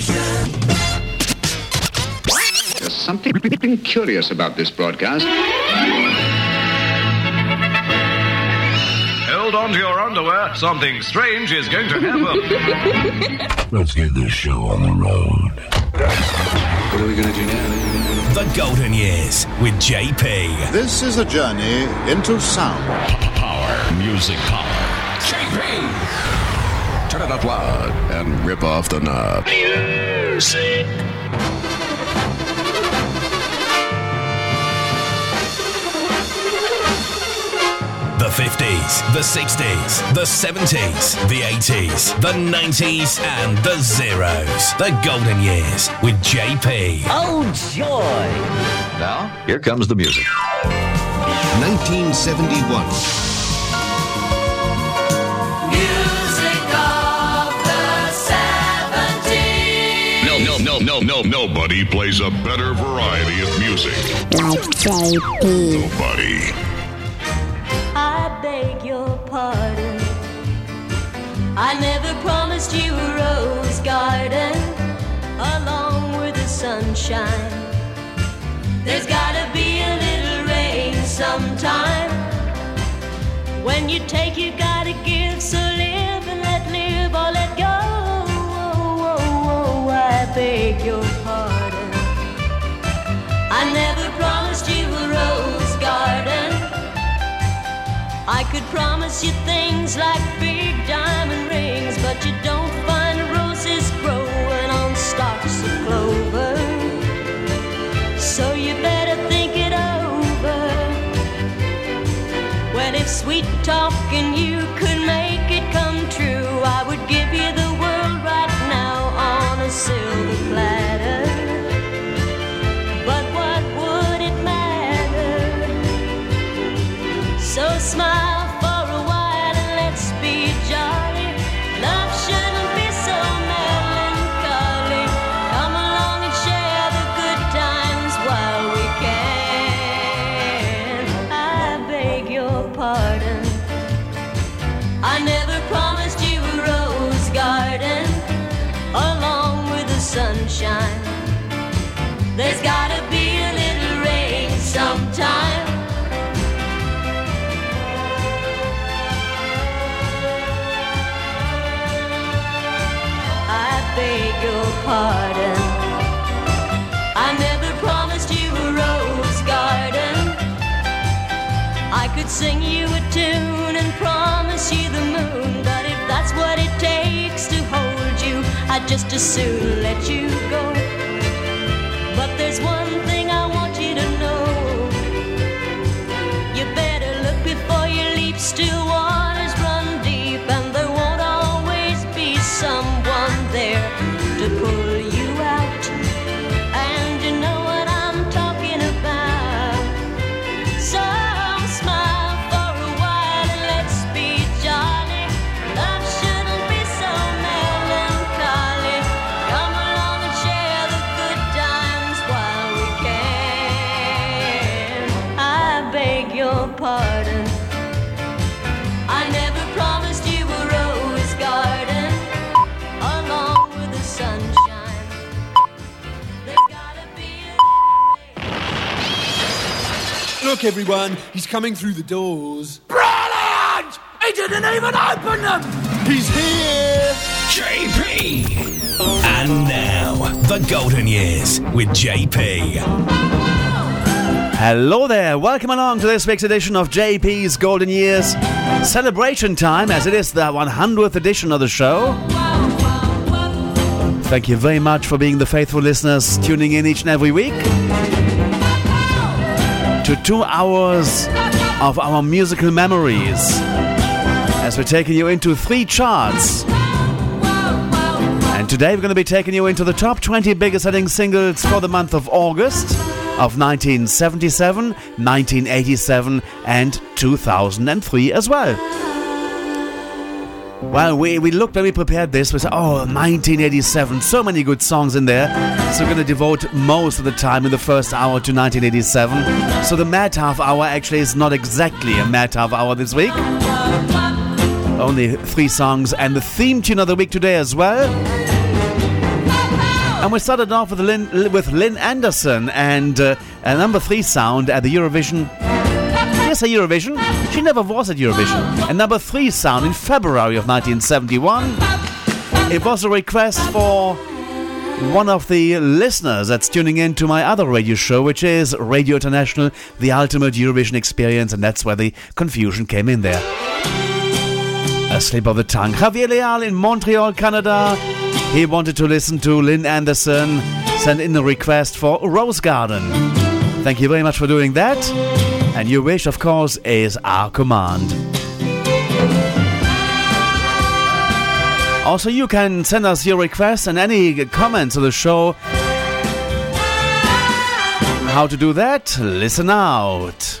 station. There's something curious about this broadcast. Hold on to your underwear. Something strange is going to happen. Let's get this show on the road. What are we going to do now? The Golden Years with JP. This is a journey into sound. Power. Music power. JP! Turn it up loud and rip off the knob. Music. The 50s, the 60s, the 70s, the 80s, the 90s, and the zeros. The Golden Years with JP. Oh, joy! now, here comes the music. 1971. No, no, no. Nobody plays a better variety of music. Nobody. I beg your pardon. I never promised you a rose garden along with the sunshine. There's gotta be a little rain sometime. When you take, you gotta give. So live and let live or let go. Oh, oh, oh, I beg your. I never promised you a rose garden. I could promise you things like big diamond rings, but you don't find roses growing on stalks of clover. So you better think it over. Well, if sweet talking you could pardon. I never promised you a rose garden. I could sing you a tune and promise you the moon, but if that's what it takes to hold you, I'd just as soon let you go. But there's one everyone, he's coming through the doors. Brilliant! He didn't even open them! He's here! JP. And now, the Golden Years with JP. Hello there, welcome along to this week's edition of JP's Golden Years. Celebration time as it is the 100th edition of the show. Thank you very much for being the faithful listeners tuning in each and every week to two hours of our musical memories as we're taking you into three charts. And today we're going to be taking you into the top 20 biggest selling singles for the month of August of 1977, 1987, and 2003 as well. Well, we, we looked when we prepared this. We said, oh, 1987, so many good songs in there. So we're going to devote most of the time in the first hour to 1987. So the mad half hour actually is not exactly a mad half hour this week. Only three songs and the theme tune of the week today as well. And we started off with Lynn, with Lynn Anderson and uh, a number three sound at the Eurovision. Yes, a Eurovision. She never was at Eurovision. A number three sound in February of 1971. It was a request for one of the listeners that's tuning in to my other radio show, which is Radio International, the ultimate Eurovision experience, and that's where the confusion came in there. A slip of the tongue. Javier Leal in Montreal, Canada. He wanted to listen to Lynn Anderson, send in a request for Rose Garden. Thank you very much for doing that. And your wish, of course, is our command. Also, you can send us your requests and any comments to the show. How to do that? Listen out.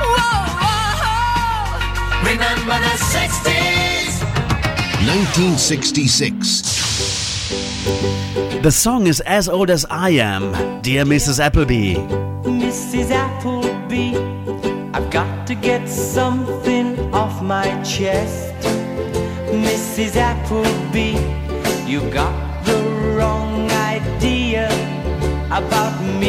Whoa, whoa. Remember the 60s. 1966. The song is as old as I am, dear Mrs. Appleby. Mrs. Appleby, I've got to get something off my chest. Mrs. Appleby, you got the wrong idea about me.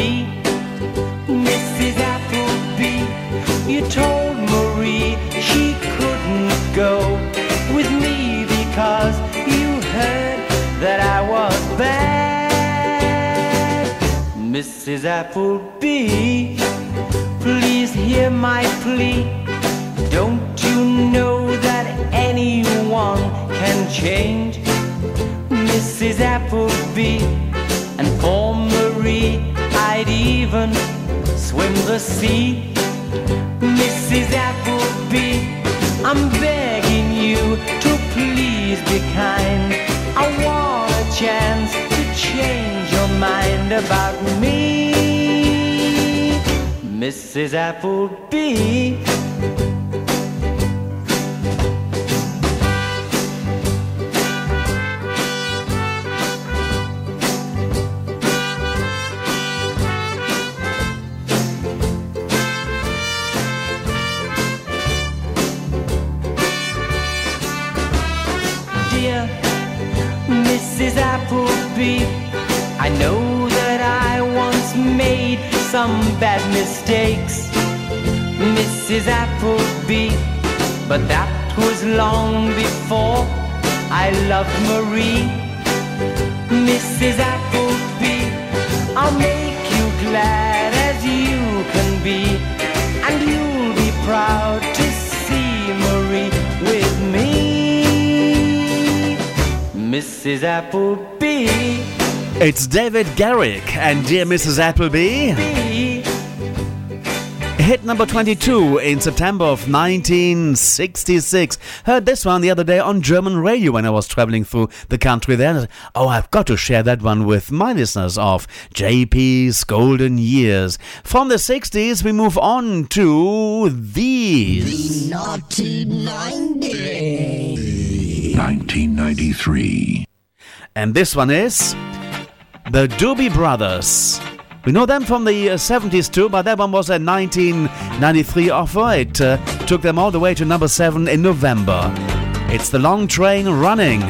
Mrs. Appleby, please hear my plea. Don't you know that anyone can change? Mrs. Appleby, and for Marie, I'd even swim the sea. Mrs. Appleby, I'm begging you to please be kind. I want a chance to change mind about me. Mrs. Appleby. Dear Mrs. Appleby, I know that I once made some bad mistakes, Mrs. Appleby, but that was long before I loved Marie. Mrs. Appleby, I'll make you glad as you can be, and you'll be proud to see Marie with me. Mrs. Appleby. It's David Garrick and Dear Mrs. Appleby. Hit number 22 in September of 1966. Heard this one the other day on German radio when I was traveling through the country there. Oh, I've got to share that one with my listeners of JP's Golden Years. From the 60s, we move on to these. The naughty 1993. And this one is the Doobie Brothers. We know them from the uh, 70s too, but that one was a 1993 offer. It uh, took them all the way to number 7 in November. It's the long train running.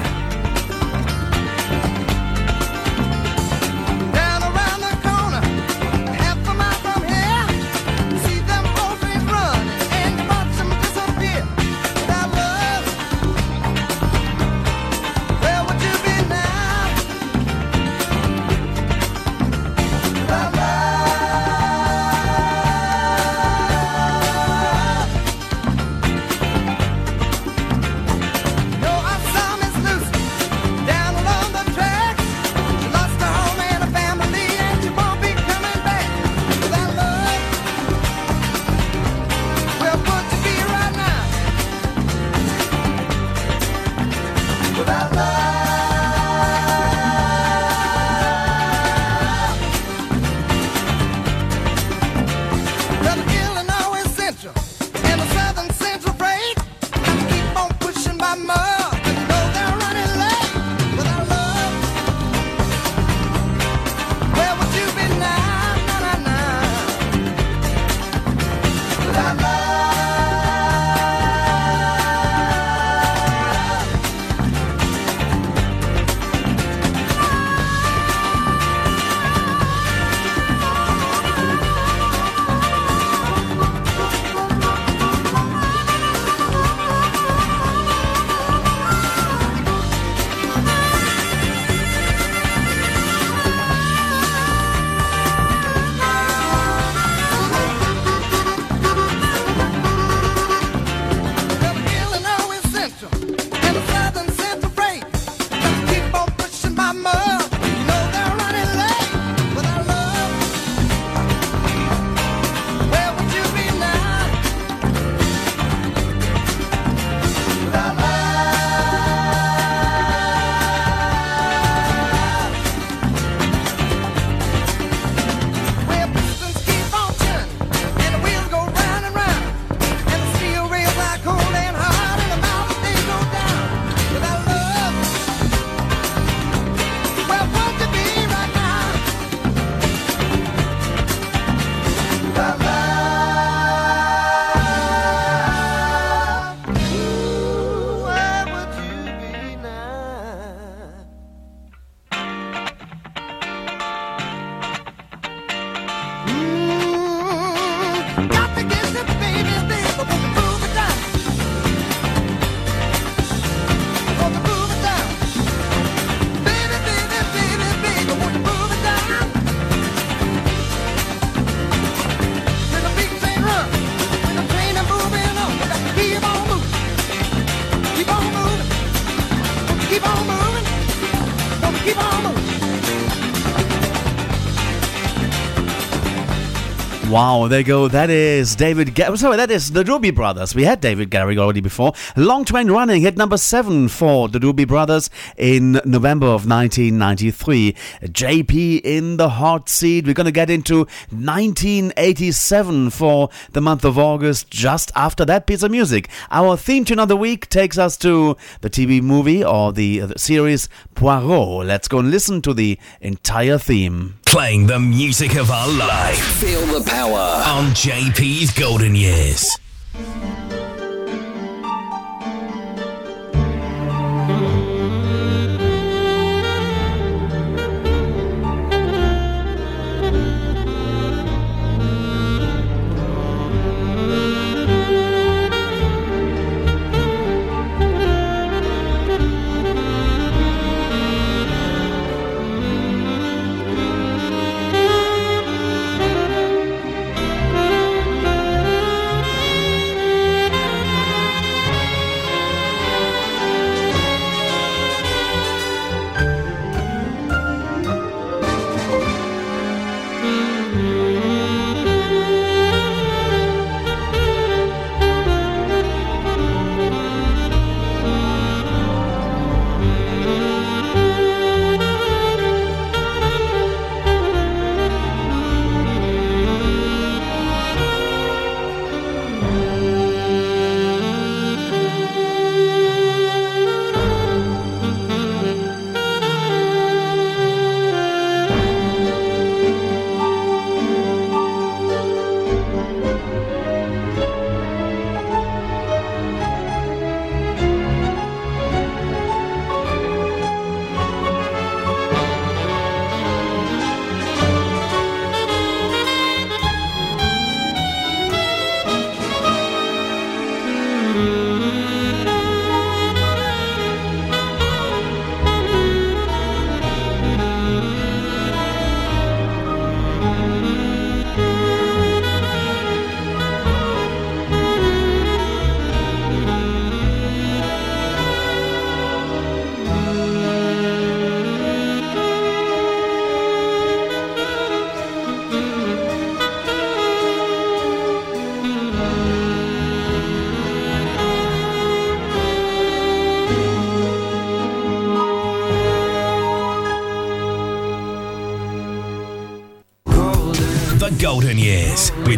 Wow, there you go. That is David. Ga- oh, sorry, that is the Doobie Brothers. We had David Garrick already before. Long train running hit number seven for the Doobie Brothers in November of 1993. JP in the hot seat. We're going to get into 1987 for the month of August. Just after that piece of music, our theme tune of the week takes us to the TV movie or the, uh, the series Poirot. Let's go and listen to the entire theme. Playing the music of our life. Feel the power. On JP's Golden Years.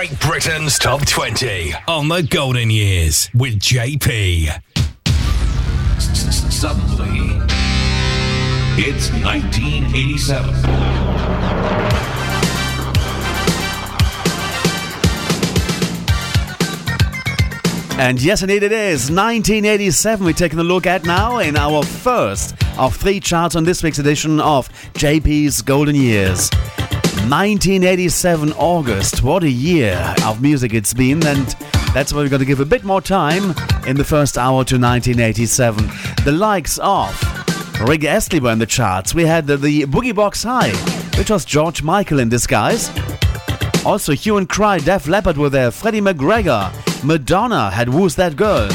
Great Britain's Top 20 on the Golden Years with JP. Suddenly, it's 1987. And yes, indeed it is. 1987 we're taking a look at now in our first of three charts on this week's edition of JP's Golden Years. 1987 August. What a year of music it's been, and that's why we're going to give a bit more time in the first hour to 1987. The likes of Rick Astley were in the charts. We had the, the Boogie Box High, which was George Michael in disguise. Also, Hue and Cry, Def Leppard were there, Freddie McGregor, Madonna had Who's That Girl.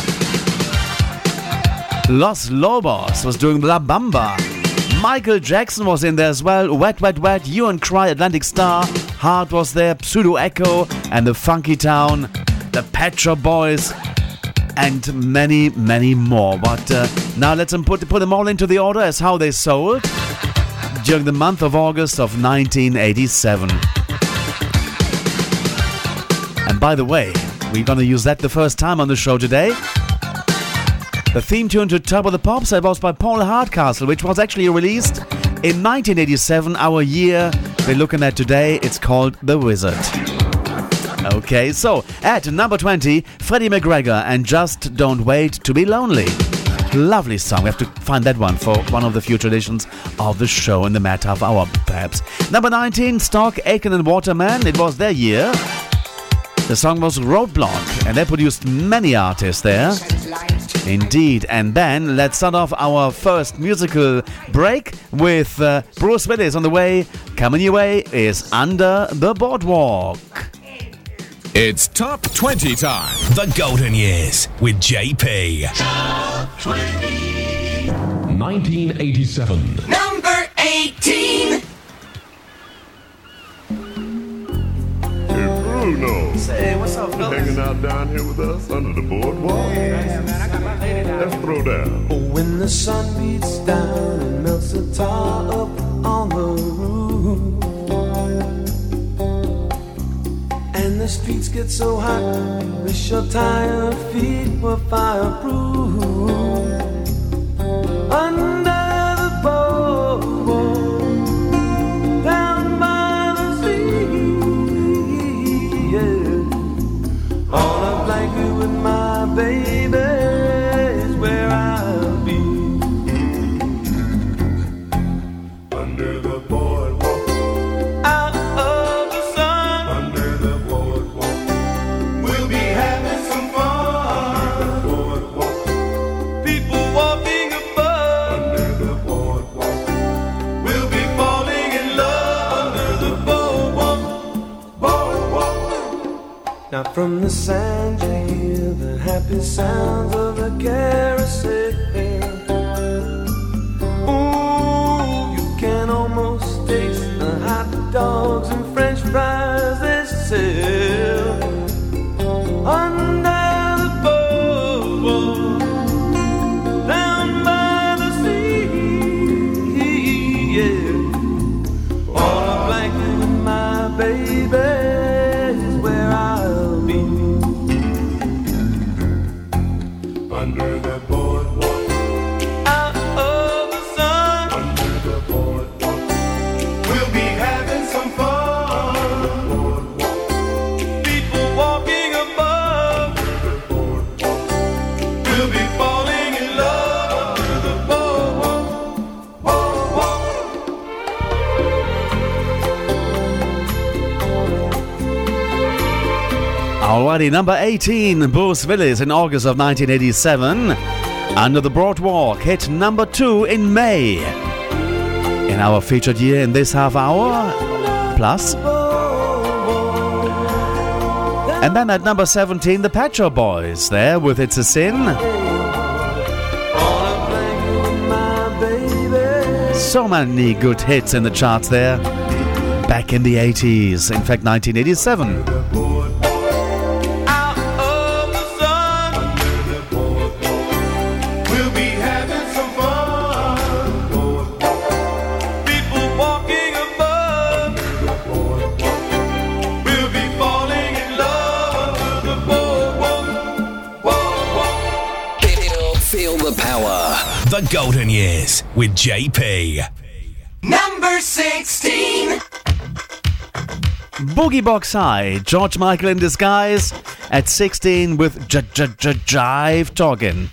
Los Lobos was doing La Bamba. Michael Jackson was in there as well. Wet, Wet, Wet, Hue and Cry, Atlantic Star. Heart was there, Pseudo Echo, and the Funky Town, the Pet Shop Boys, and many, many more. But uh, now let's put, put them all into the order as how they sold during the month of August of 1987. And by the way, we're gonna use that the first time on the show today. The theme tune to Top of the Pops that was by Paul Hardcastle, which was actually released in 1987, our year we're looking at today. It's called The Wizard. Okay, so at number 20, Freddie McGregor and Just Don't Wait to Be Lonely. Lovely song. We have to find that one for one of the future editions of the show in the Mad Half Hour, perhaps. Number 19, Stock, Aiken and Waterman. It was their year. The song was Roadblock, and they produced many artists there. Indeed. And then let's start off our first musical break with uh, Bruce Willis on the way. Coming your way is Under the Boardwalk. It's Top 20 time. The Golden Years with JP. Top 20. 1987. Number 18. Bruno. Say, what's up, fellas? Hanging out down here with us under the boardwalk. Let's throw down. When the sun beats down and melts the tar up on the roof, and the streets get so hot, wish your tired feet were fireproof. Under Number 18, Bruce Willis in August of 1987. Under the Boardwalk, hit number 2 in May. In our featured year in this half hour, plus. And then at number 17, the Pet Shop Boys, there with It's a Sin. So many good hits in the charts there. Back in the 80s, in fact, 1987. Golden Years with JP. Number 16. Boogie Box High, George Michael in disguise at 16 with J J J Jive Talking.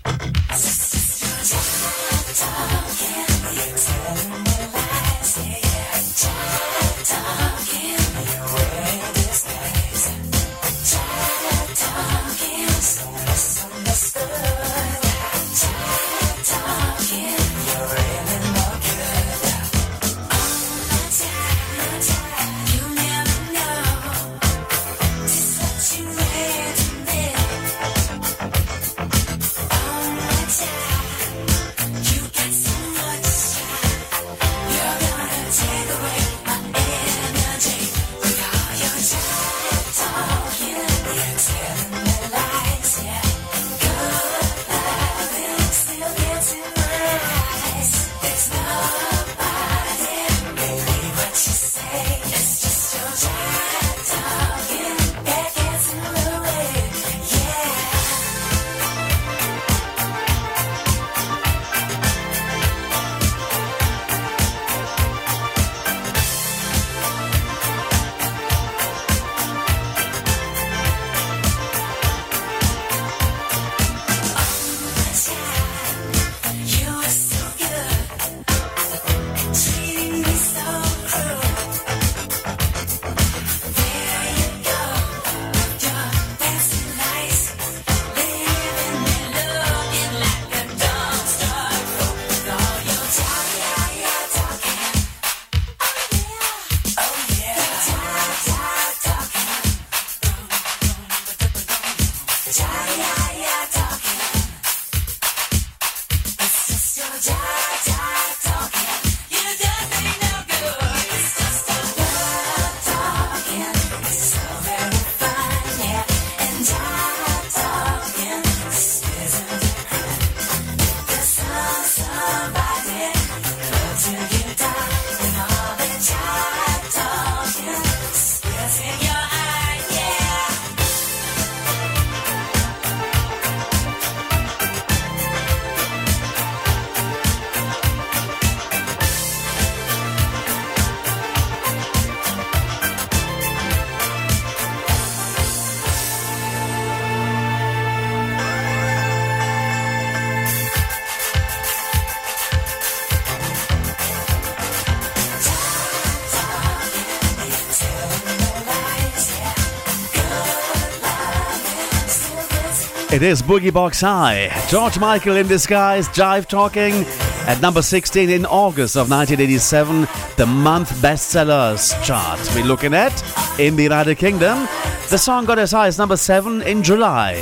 It is Boogie Box High. George Michael in disguise, Jive Talking. At number 16 in August of 1987, the month bestsellers chart. We're looking at in the United Kingdom. The song got as high as number 7 in July.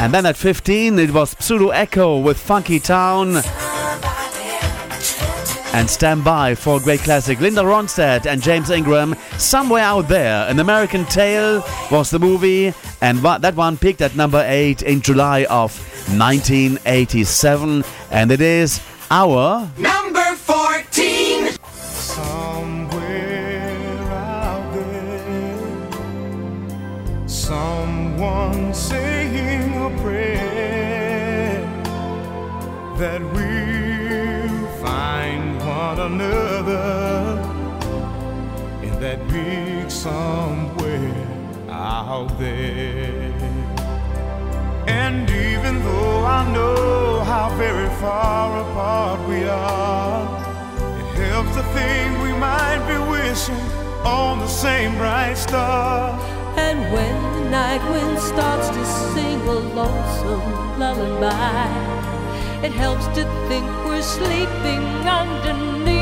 And then at 15, it was Pseudo Echo with Funky Town. And stand by for a great classic. Linda Ronstadt and James Ingram, Somewhere Out There. An American Tale was the movie, and that one peaked at number 8 in July of 1987. And it is our somewhere out there. And even though I know how very far apart we are, it helps to think we might be wishing on the same bright star. And when the night wind starts to sing a lonesome lullaby, it helps to think we're sleeping underneath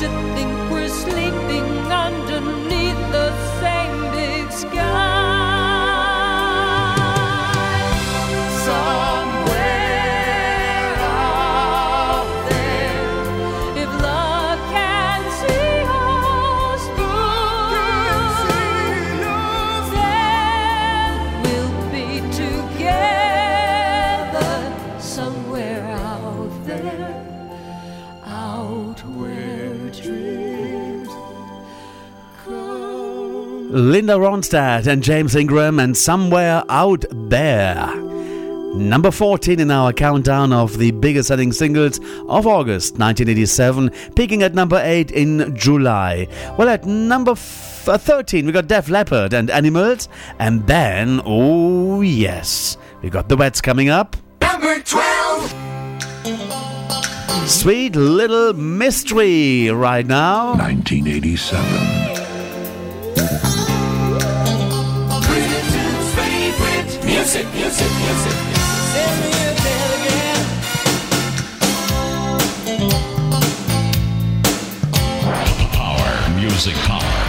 to think we're sleeping Linda Ronstadt and James Ingram, and Somewhere Out There. Number 14 in our countdown of the biggest selling singles of August 1987, peaking at number 8 in July. Well, at number f- uh, 13, we got Def Leppard and Animals, and then, oh yes, we got the Wets coming up. Number 12. Sweet Little Mystery right now. 1987. Music, music, music. Send me a telegram. Power. Music power.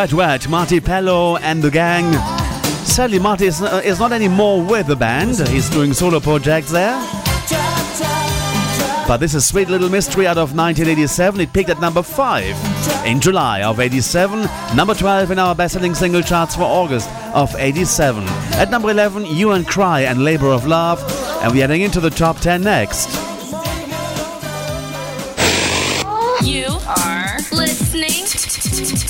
Bajwaj, Marti Pellow, and the gang. Sadly, Marti is, uh, is not anymore with the band, he's doing solo projects there. But this is Sweet Little Mystery out of 1987. It peaked at number 5 in July of 87, number 12 in our best selling single charts for August of 87. At number 11, Hue and Cry and Labor of Love, and we're heading into the top 10 next. You are listening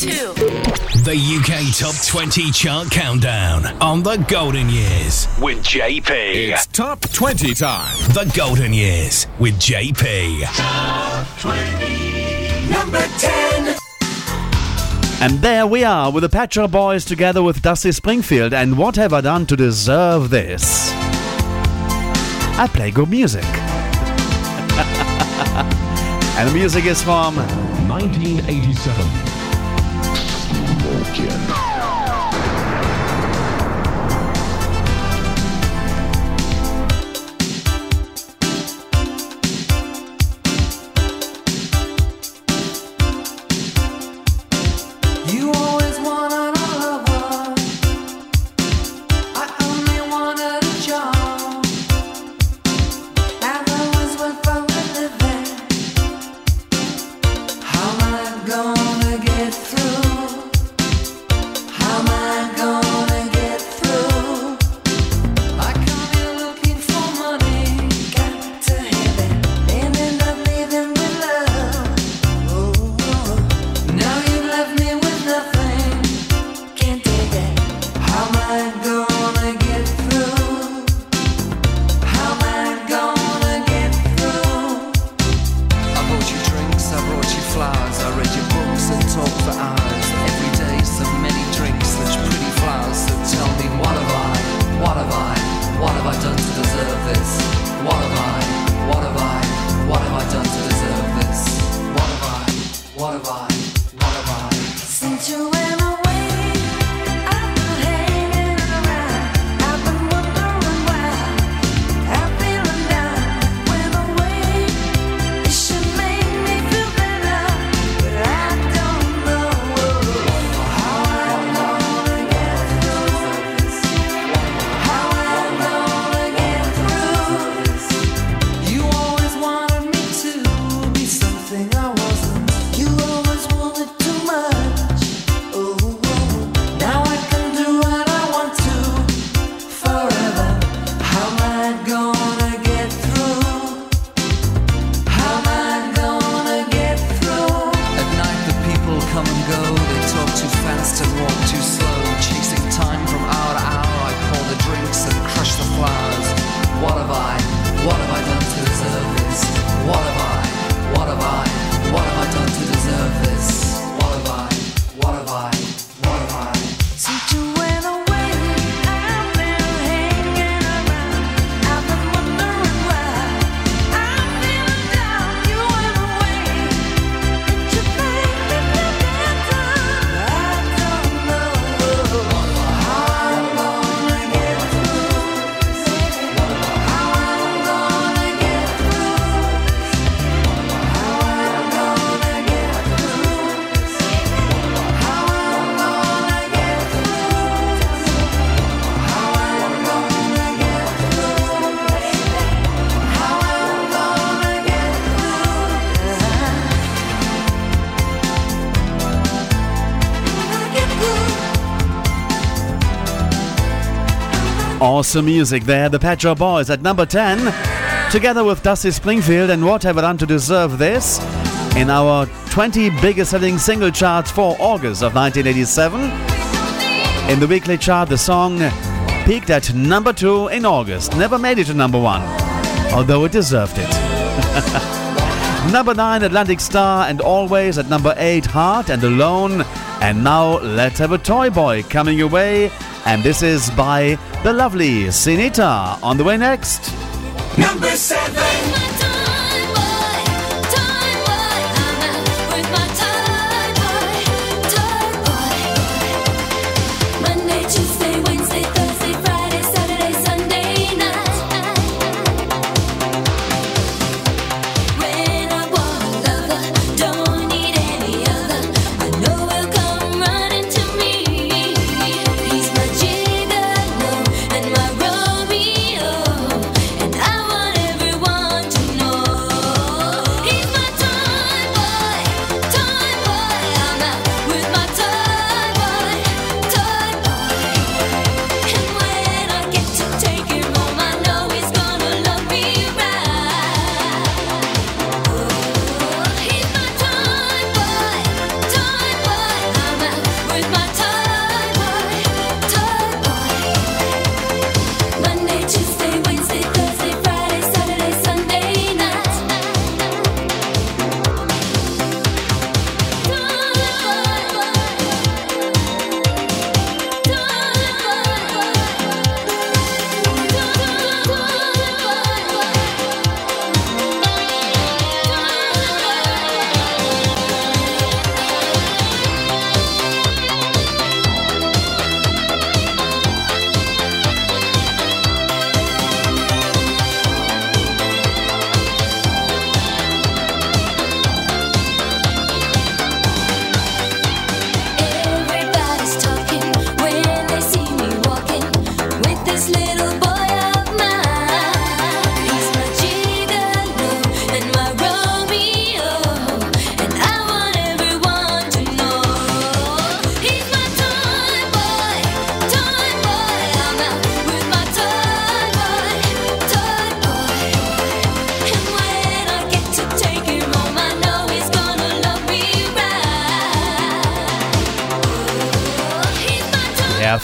to. The UK Top 20 Chart Countdown on the Golden Years with JP. It's Top 20 time. The Golden Years with JP. Top 20, number 10. And there we are with the Pet Shop Boys together with Dusty Springfield and What Have I Done to Deserve This? I play good music. and the music is from 1987. Jim. Awesome music there. The Pet Shop Boys at number 10, together with Dusty Springfield and What Have I Done to Deserve This in our 20 biggest selling single charts for August of 1987. In the weekly chart, the song peaked at number 2 in August, never made it to number 1, although it deserved it. number 9, Atlantic Starr, and Always at number 8, Heart and Alone. And now let's have a Toy Boy coming your way. And this is by the lovely Sinitta. On the way next. Number seven.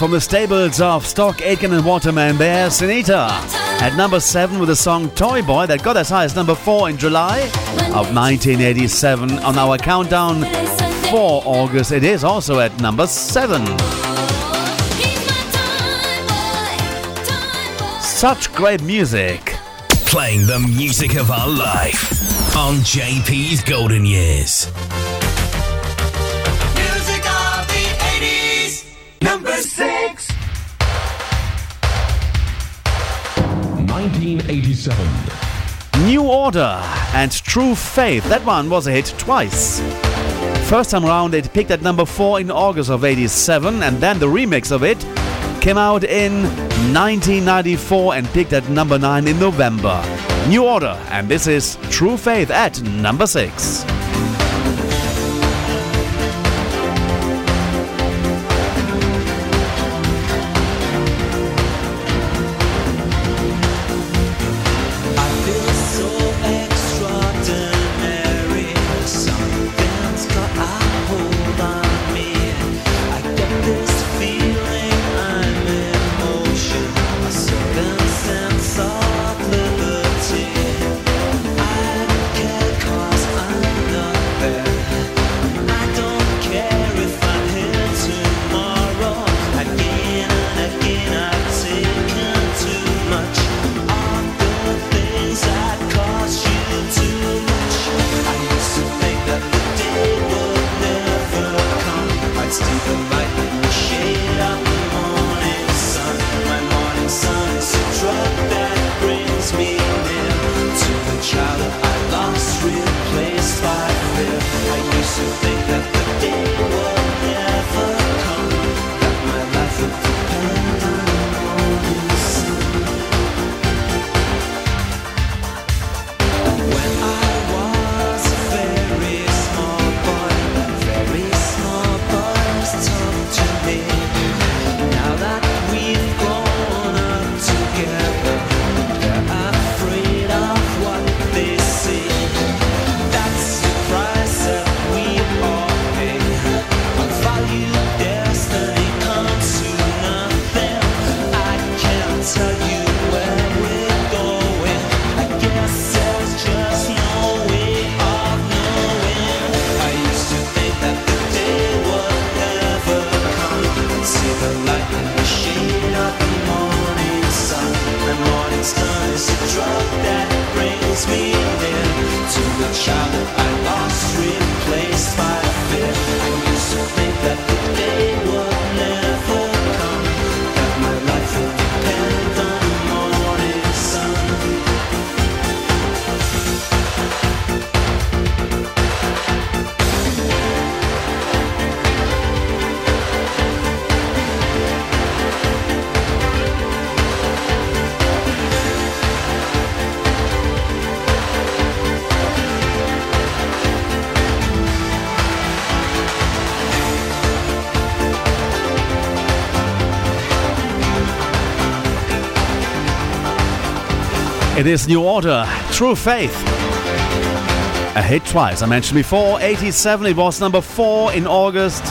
From the stables of Stock, Aitken, and Waterman, there, Sinitta. At number 7 with the song Toy Boy that got as high as number 4 in July of 1987. On our countdown for August, it is also at number 7. Such great music. Playing the music of our life on JP's Golden Years. 1987. New Order and True Faith. That one was a hit twice. First time around, it peaked at number 4 in August of 87, and then the remix of it came out in 1994 and peaked at number 9 in November. New Order, and this is True Faith at number 6. It is New Order, True Faith. A hit twice. I mentioned before, 87, it was number 4 in August.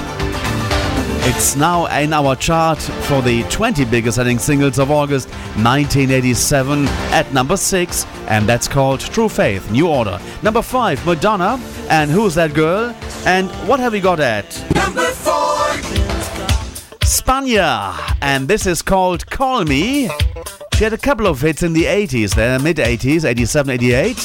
It's now in our chart for the 20 biggest selling singles of August 1987 at number 6, and that's called True Faith, New Order. Number 5, Madonna, and Who's That Girl? And what have we got at? Number four. Spagna, and this is called Call Me. She had a couple of hits in the 80s, there, mid 80s, 87, 88.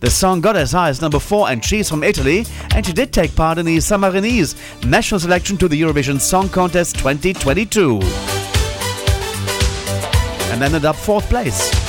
The song got as high as number 4, and she's from Italy, and she did take part in the Samarinese national selection to the Eurovision Song Contest 2022. And ended up fourth place.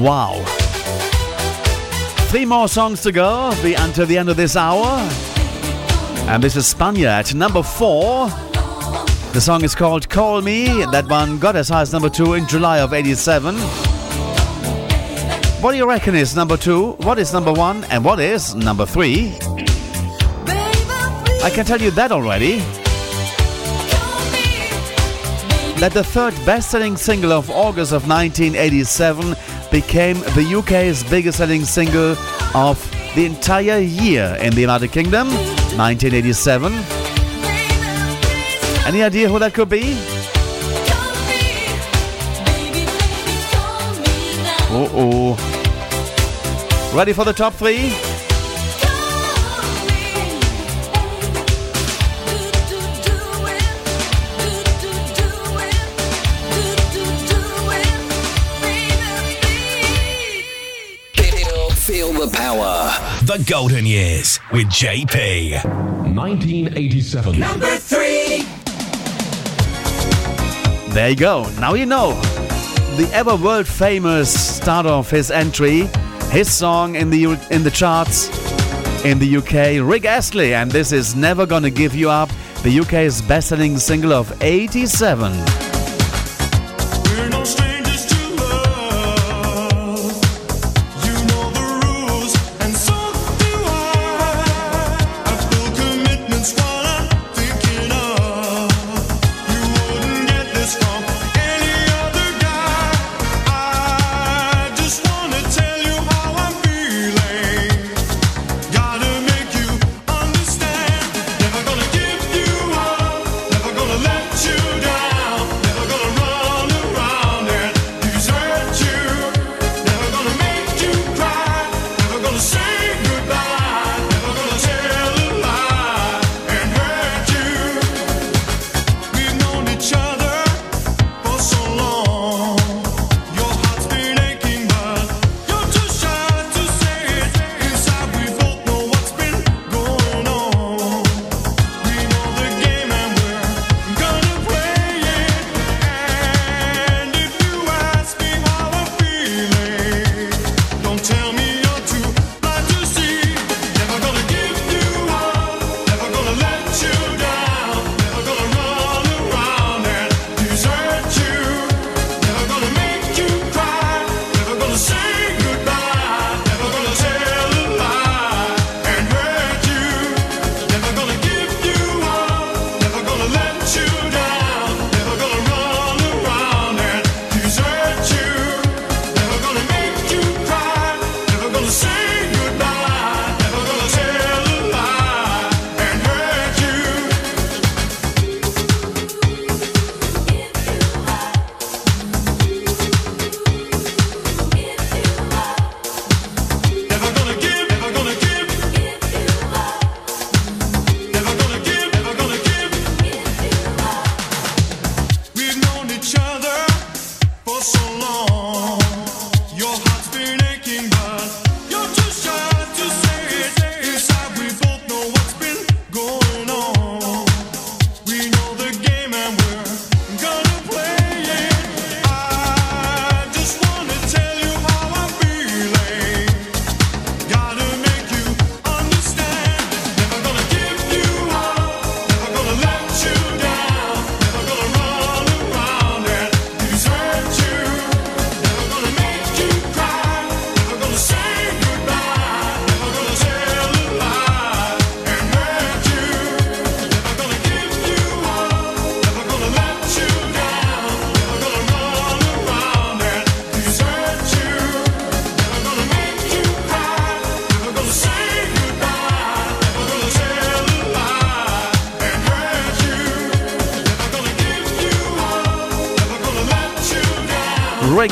Wow. Three more songs to go be until the end of this hour. And this is Spagna at number four. The song is called Call Me. That one got as high as number two in July of 87. What do you reckon is number two? What is number one? And what is number three? I can tell you that already. That the third best selling single of August of 1987 became the UK's biggest selling single of the entire year in the United Kingdom, 1987. Any idea who that could be? Oh oh. Ready for the top three? the golden years with JP. 1987. Number three. There you go. Now you know. The ever world famous start of his entry, his song in the in the charts in the UK, Rick Astley, and this is Never Gonna Give You Up, the UK's best-selling single of 87.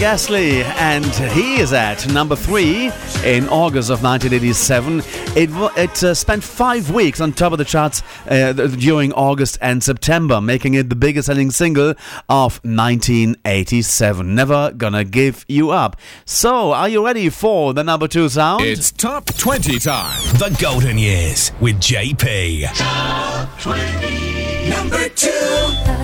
Gasly, and he is at number three in August of 1987. It, it uh, spent five weeks on top of the charts uh, during August and September, making it the biggest selling single of 1987. Never Gonna Give You Up. So, are you ready for the number two sound? It's top 20 time. The Golden Years with JP. Top 20, number two.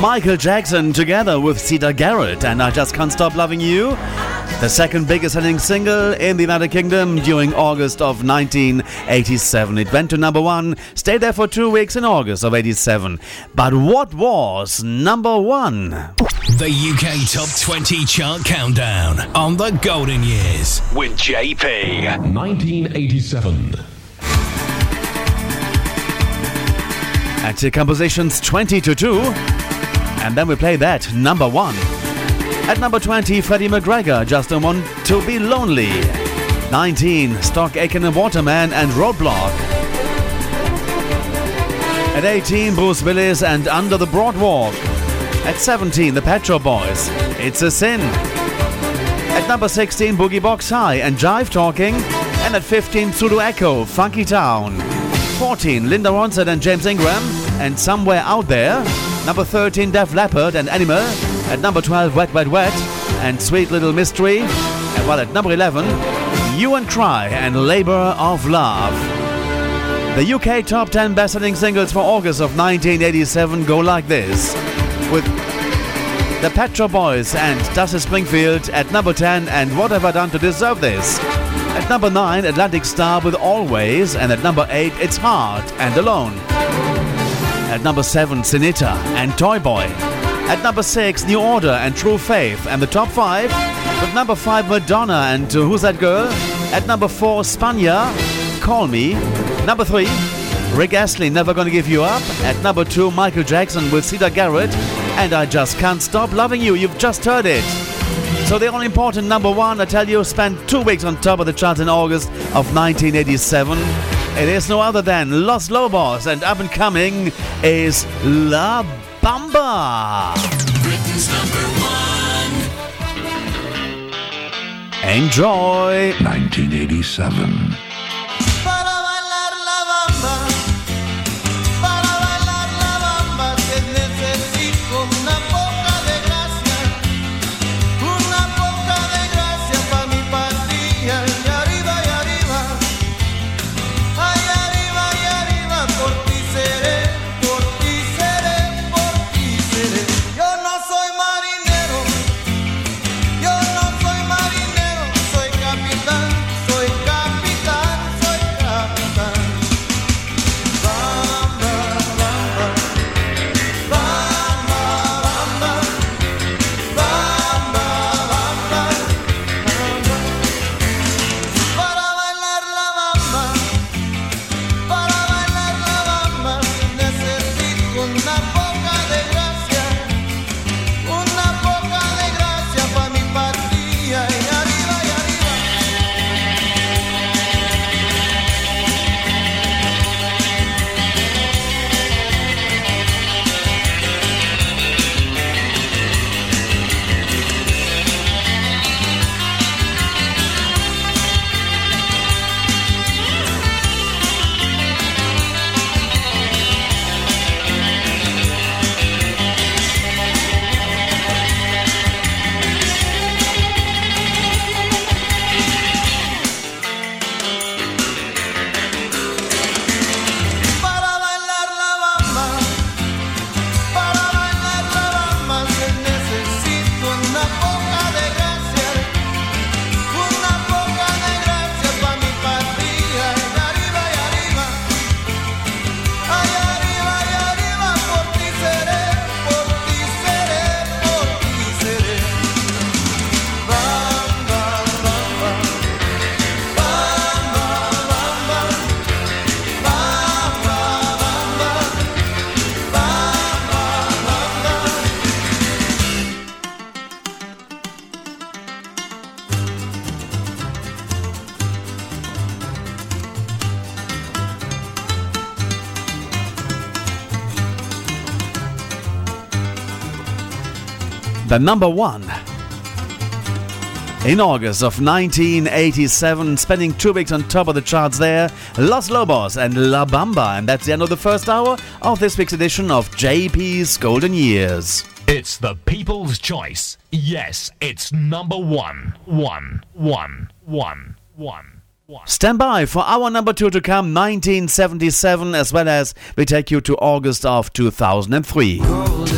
Michael Jackson together with Siedah Garrett and I Just Can't Stop Loving You. The second biggest selling single in the United Kingdom during August of 1987. It went to number one, stayed there for two weeks in August of 87. But what was number one? The UK Top 20 Chart Countdown on the Golden Years with JP. 1987. Active compositions 20 to 2. And then we play that number one. At number 20, Freddie McGregor, Just Don't Want to Be Lonely. 19, Stock Aitken and Waterman and Roadblock. At 18, Bruce Willis and Under the Boardwalk. At 17, The Pet Shop Boys, It's a Sin. At number 16, Boogie Box High and Jive Talking. And at 15, Pseudo Echo, Funky Town. 14, Linda Ronstadt and James Ingram and Somewhere Out There. Number 13, Def Leppard and Animal. At number 12, Wet Wet Wet and Sweet Little Mystery. And while at number 11, Hue and Cry and Labor of Love. The UK top 10 best-selling singles for August of 1987 go like this. With the Pet Shop Boys and Dusty Springfield at number 10 and What Have I Done to Deserve This? At number 9, Atlantic Starr with Always, and at number 8, It's Hard and Alone. At number 7, Sinitta and Toy Boy. At number 6, New Order and True Faith, and the top 5 with number 5, Madonna and uh, Who's That Girl? At number 4, Spagna, Call Me. Number 3, Rick Astley, Never Gonna Give You Up. At number 2, Michael Jackson with Siedah Garrett, and I Just Can't Stop Loving You. You've just heard it. So the all important number one, I tell you, spent two weeks on top of the charts in August of 1987. It is no other than Los Lobos, and up and coming is La Bamba. Enjoy. 1987. The number one. In August of 1987, spending two weeks on top of the charts there, Los Lobos and La Bamba. And that's the end of the first hour of this week's edition of JP's Golden Years. It's the people's choice. Yes, it's number one. One, one, one, one, one. Stand by for our number two to come, 1977, as well as we take you to August of 2003.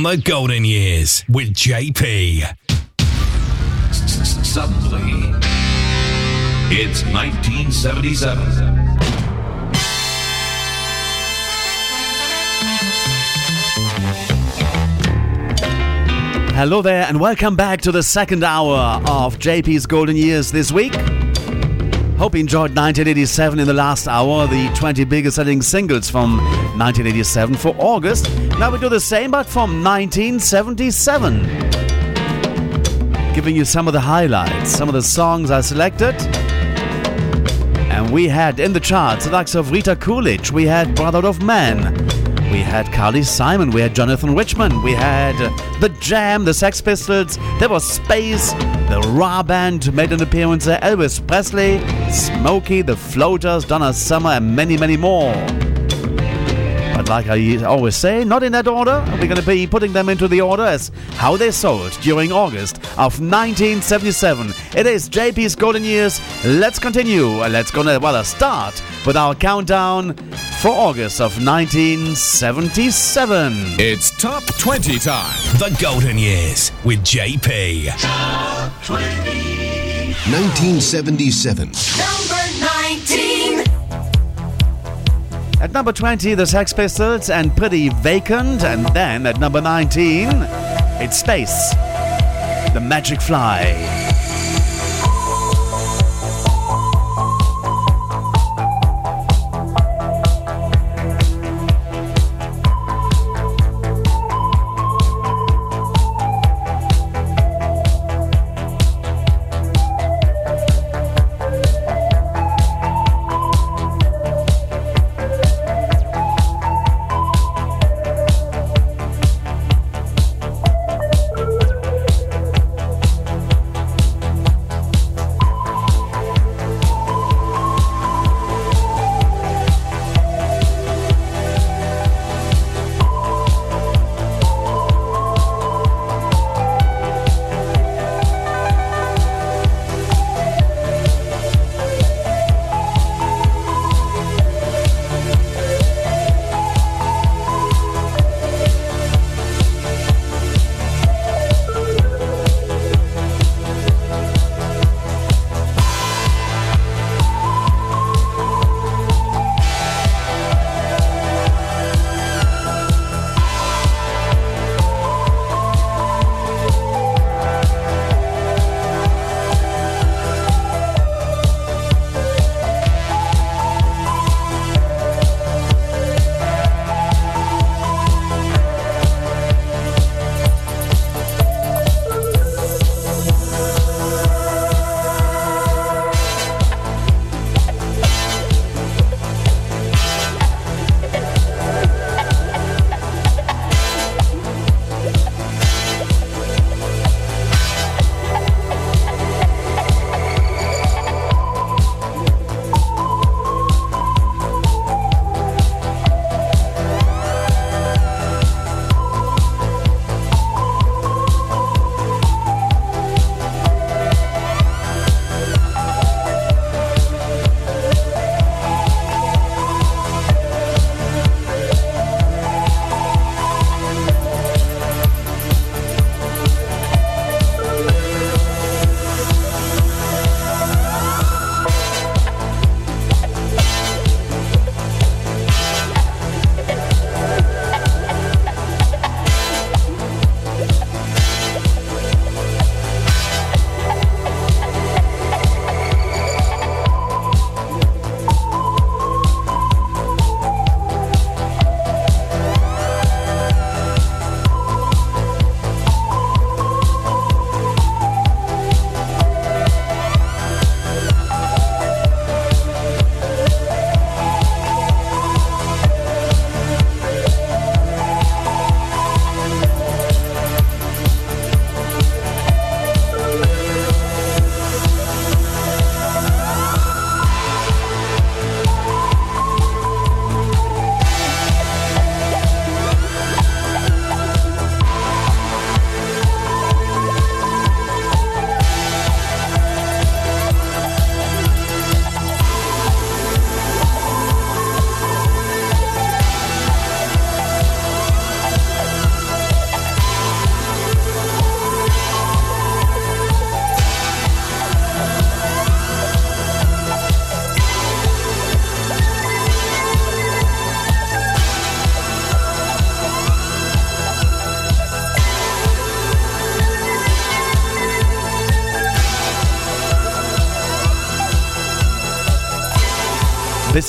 On The Golden Years with JP. Suddenly, it's 1977. Hello there, and welcome back to the second hour of JP's Golden Years this week. Hope you enjoyed 1987 in the last hour, the 20 biggest selling singles from 1987 for August. Now we do the same, but from 1977. Giving you some of the highlights, some of the songs I selected. And we had in the charts the likes of Rita Coolidge, we had Brother of Man, we had Carly Simon, we had Jonathan Richman, we had The Jam, the Sex Pistols, there was Space, the Rah Band made an appearance there, Elvis Presley, Smokie, The Floaters, Donna Summer, and many, many more. But like I always say, not in that order. We're going to be putting them into the order as how they sold during August of 1977. It is JP's Golden Years. Let's continue. Let's go, well, uh, start with our countdown for August of 1977. It's Top 20 time. The Golden Years with JP. Top 20. 1977. Number At number 20, the Sex Pistols and Pretty Vacant. And then at number 19, it's Space, The Magic Fly.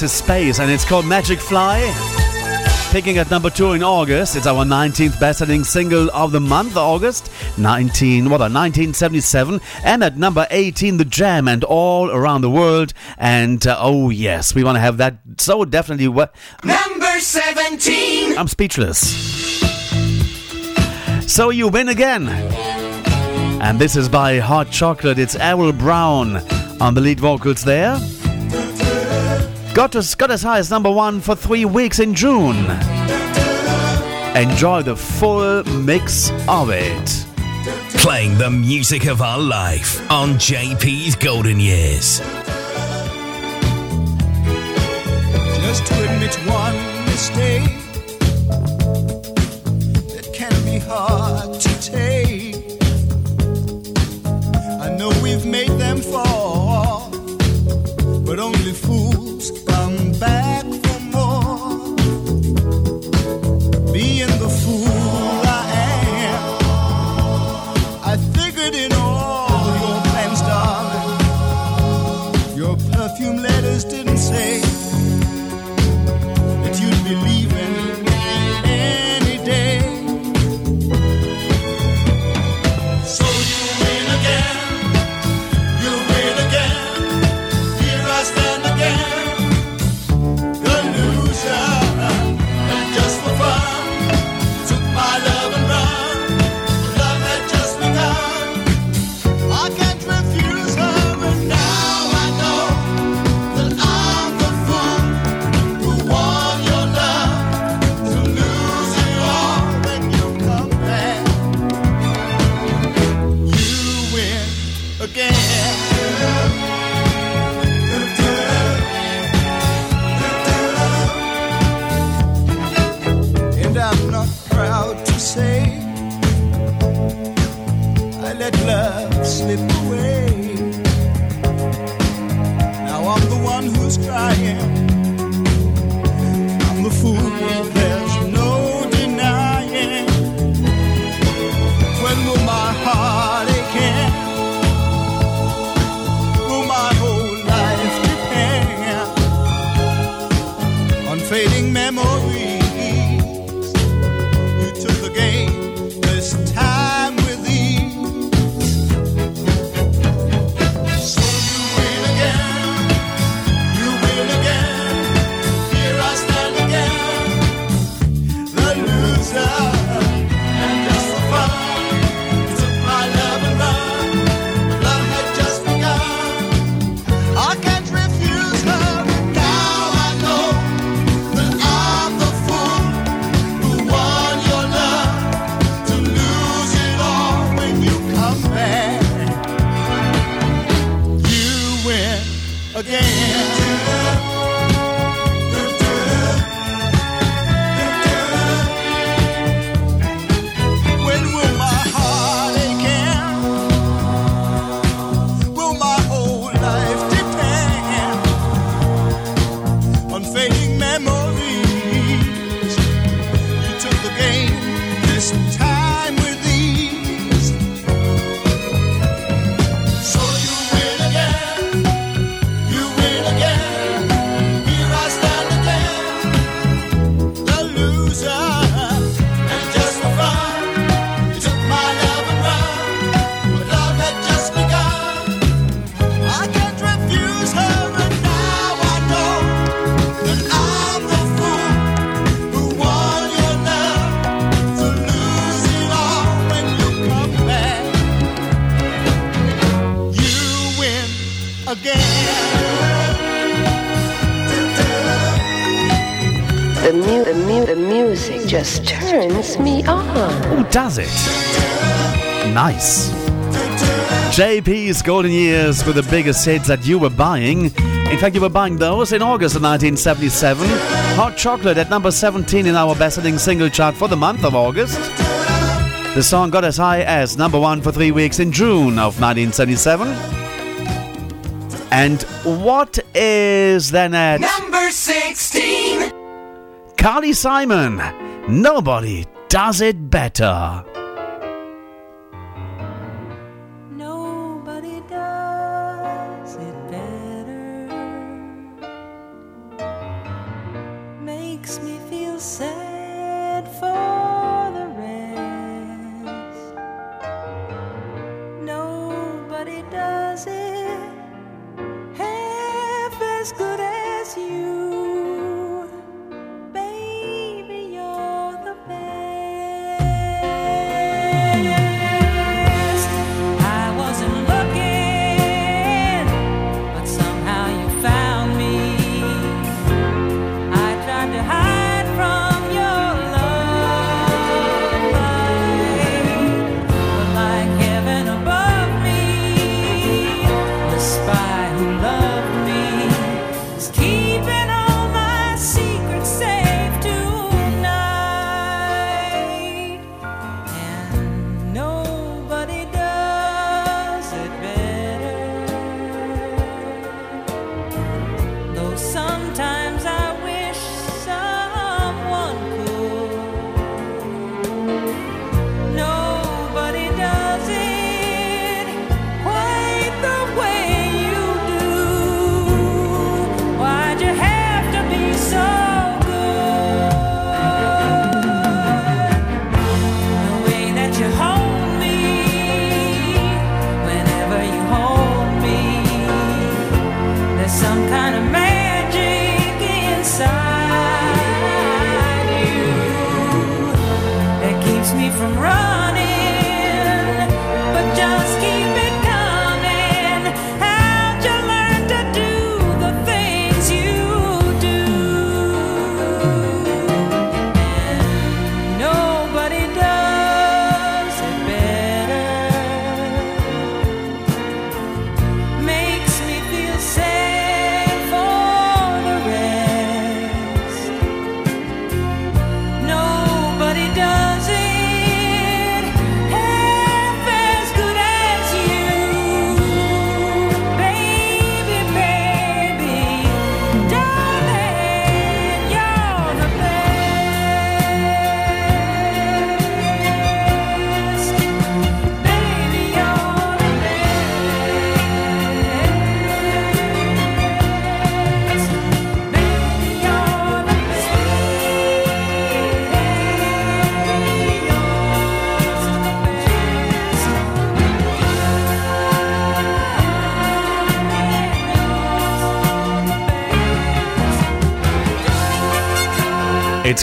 Is Space and it's called Magic Fly. Picking at number two in August. It's our 19th best-selling single of the month, August 19, what, a 1977. And at number 18, The Jam and All Around the World. And uh, oh yes, we want to have that so definitely. Wa- Number 17. I'm speechless. So you win again. And this is by Hot Chocolate. It's Errol Brown on the lead vocals there. Got as, got as high as number one for three weeks in June. Enjoy the full mix of it. Playing the music of our life on JP's Golden Years. Just to admit one mistake that can be hard to take. I know we've made them fall, but only fools come back Nice. JP's Golden Years with the biggest hits that you were buying. In fact, you were buying those in August of 1977. Hot Chocolate at number 17 in our best-selling single chart for the month of August. The song got as high as number one for three weeks in June of 1977. And what is then at Number 16. Carly Simon? Nobody does it better. Nobody does it better. Kind of magic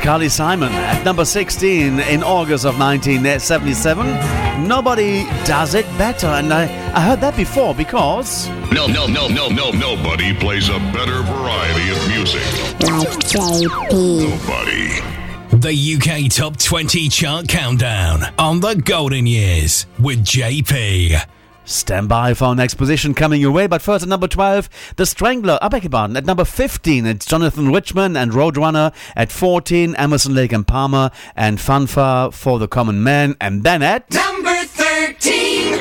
Carly Simon at number 16 in August of 1977. Nobody does it better, and I, I heard that before because. No, no, no, no, no, nobody plays a better variety of music. Like JP. Nobody. The UK Top 20 Chart Countdown on the Golden Years with JP. Stand by for our next position coming your way, but first at number 12, The Strangler, I beg your pardon, at number 15, it's Jonathan Richman and Roadrunner, at 14, Emerson, Lake and Palmer, and Fanfare for the Common Man, and then at Number 13.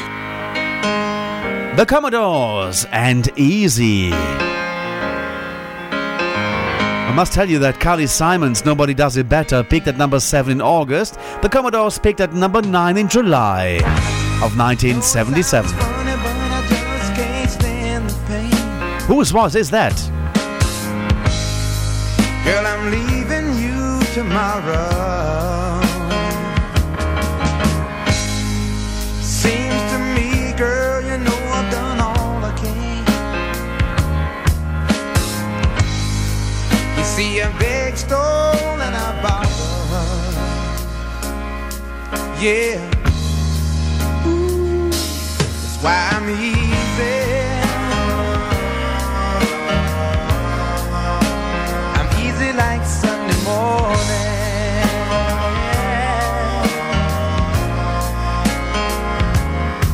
The Commodores and Easy. I must tell you that Carly Simon's Nobody Does It Better peaked at number 7 in August. The Commodores peaked at number 9 in July of 1977. Funny, but I just can't stand the pain. Whose voice is that? Girl, I'm leaving you tomorrow. Seems to me, girl, you know I've done all I can. You see, and. Yeah. Why I'm easy. I'm easy like Sunday morning.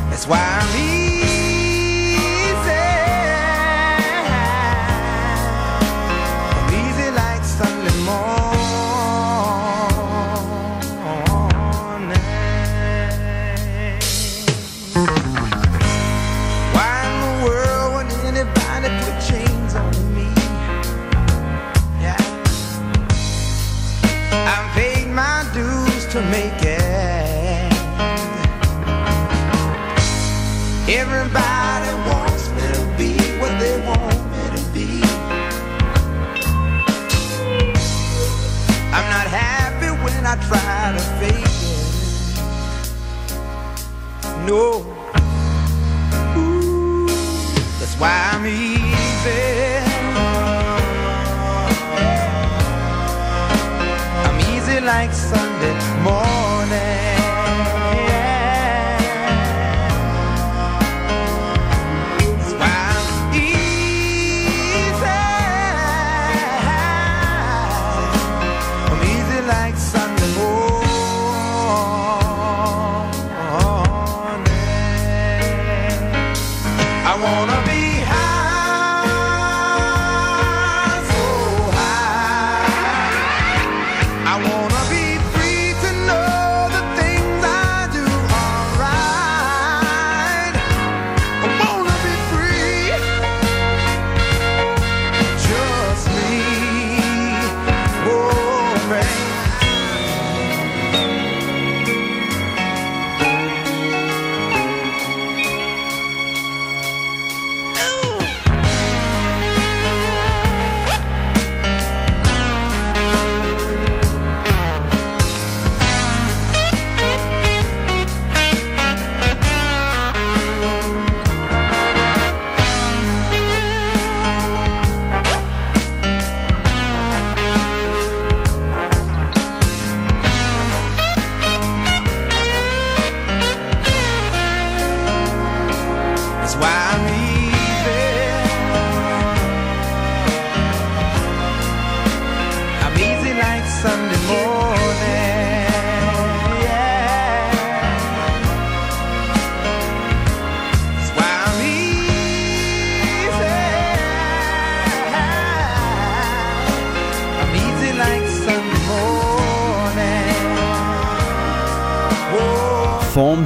That's why know. Ooh, that's why I'm easy. I'm easy like Sunday.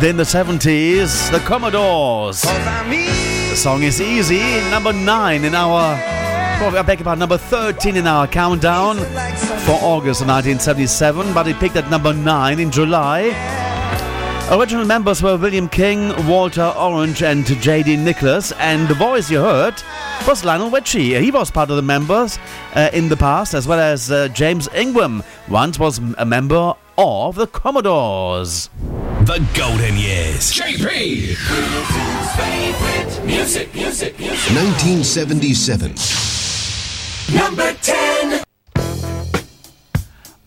In the 70s, the Commodores. The song is easy, number 9 in our. Well, I beg number 13 in our countdown for August of 1977, but it peaked at number 9 in July. Original members were William King, Walter Orange, and J.D. Nicholas, and the voice you heard was Lionel Richie. He was part of the members uh, in the past, as well as uh, James Ingram, once was a member of the Commodores. The Golden Years. JP. music, music, music. 1977. Number 10.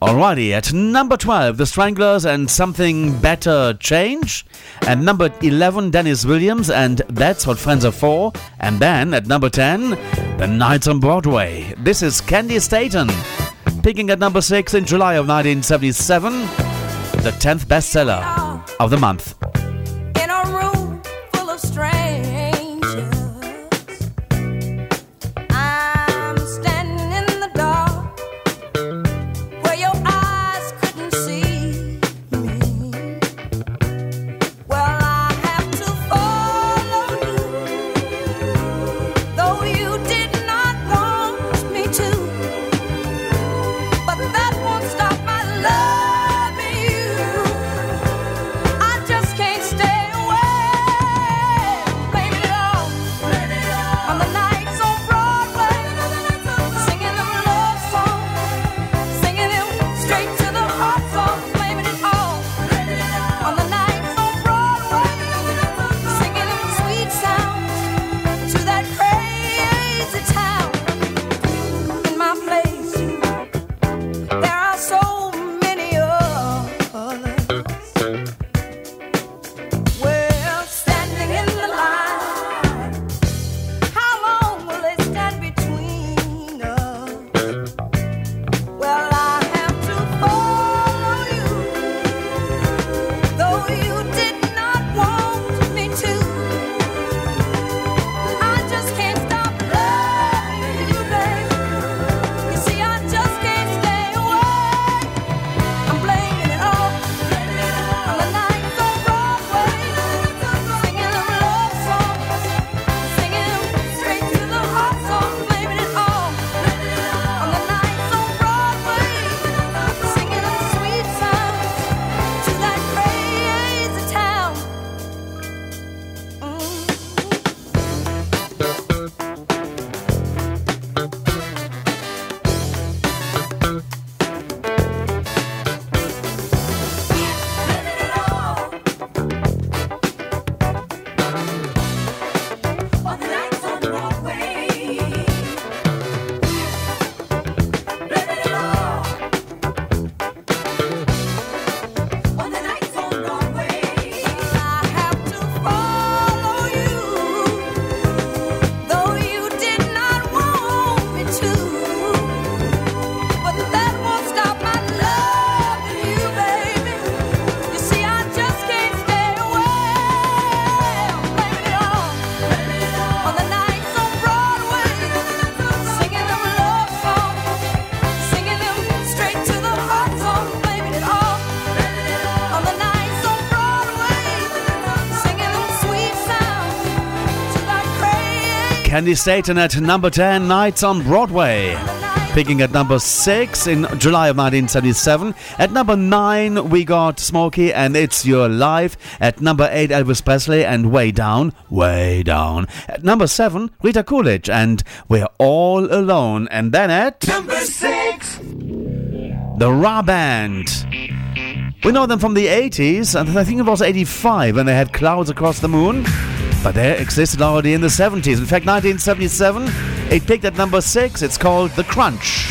Alrighty, at number 12, The Stranglers and Something Better Change. At number 11, Deniece Williams and That's What Friends Are For. And then at number 10, The Nights on Broadway. This is Candi Staton. Peaking at number 6 in July of 1977, the 10th bestseller of the month. Candi Staton at number 10, Nights on Broadway. Picking at number 6 in July of 1977. At number 9, we got Smokie and It's Your Life. At number 8, Elvis Presley and Way Down, Way Down. At number 7, Rita Coolidge and We're All Alone. And then at Number six. the Rah Band. We know them from the 80s, and I think it was 85 when they had Clouds Across the Moon. But they existed already in the 70s. In fact, 1977, it peaked at number 6. It's called The Crunch.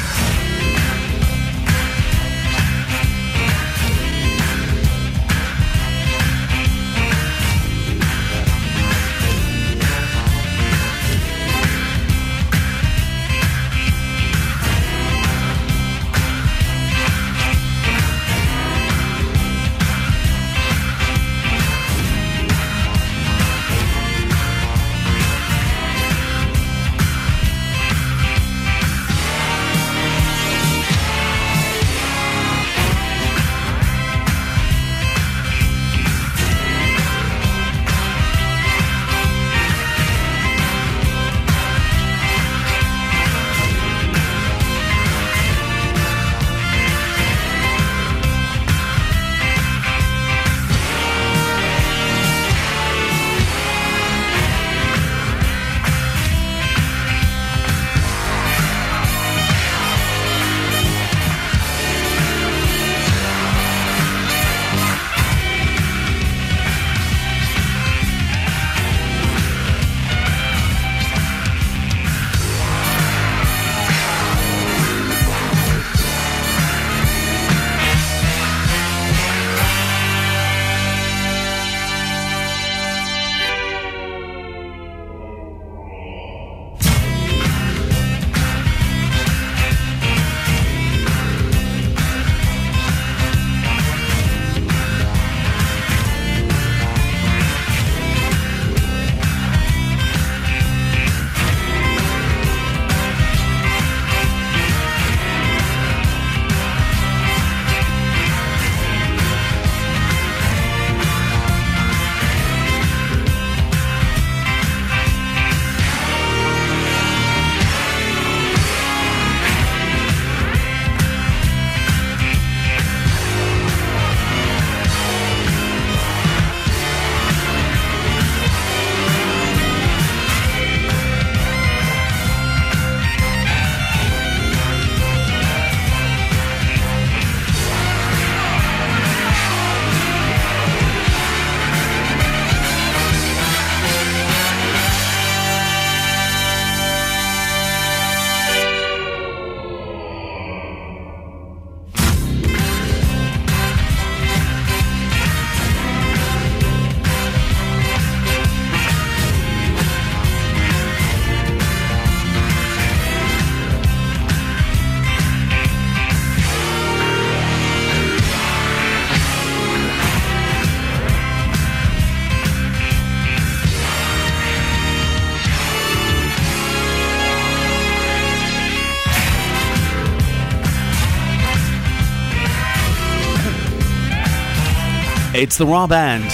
It's the Rah Band.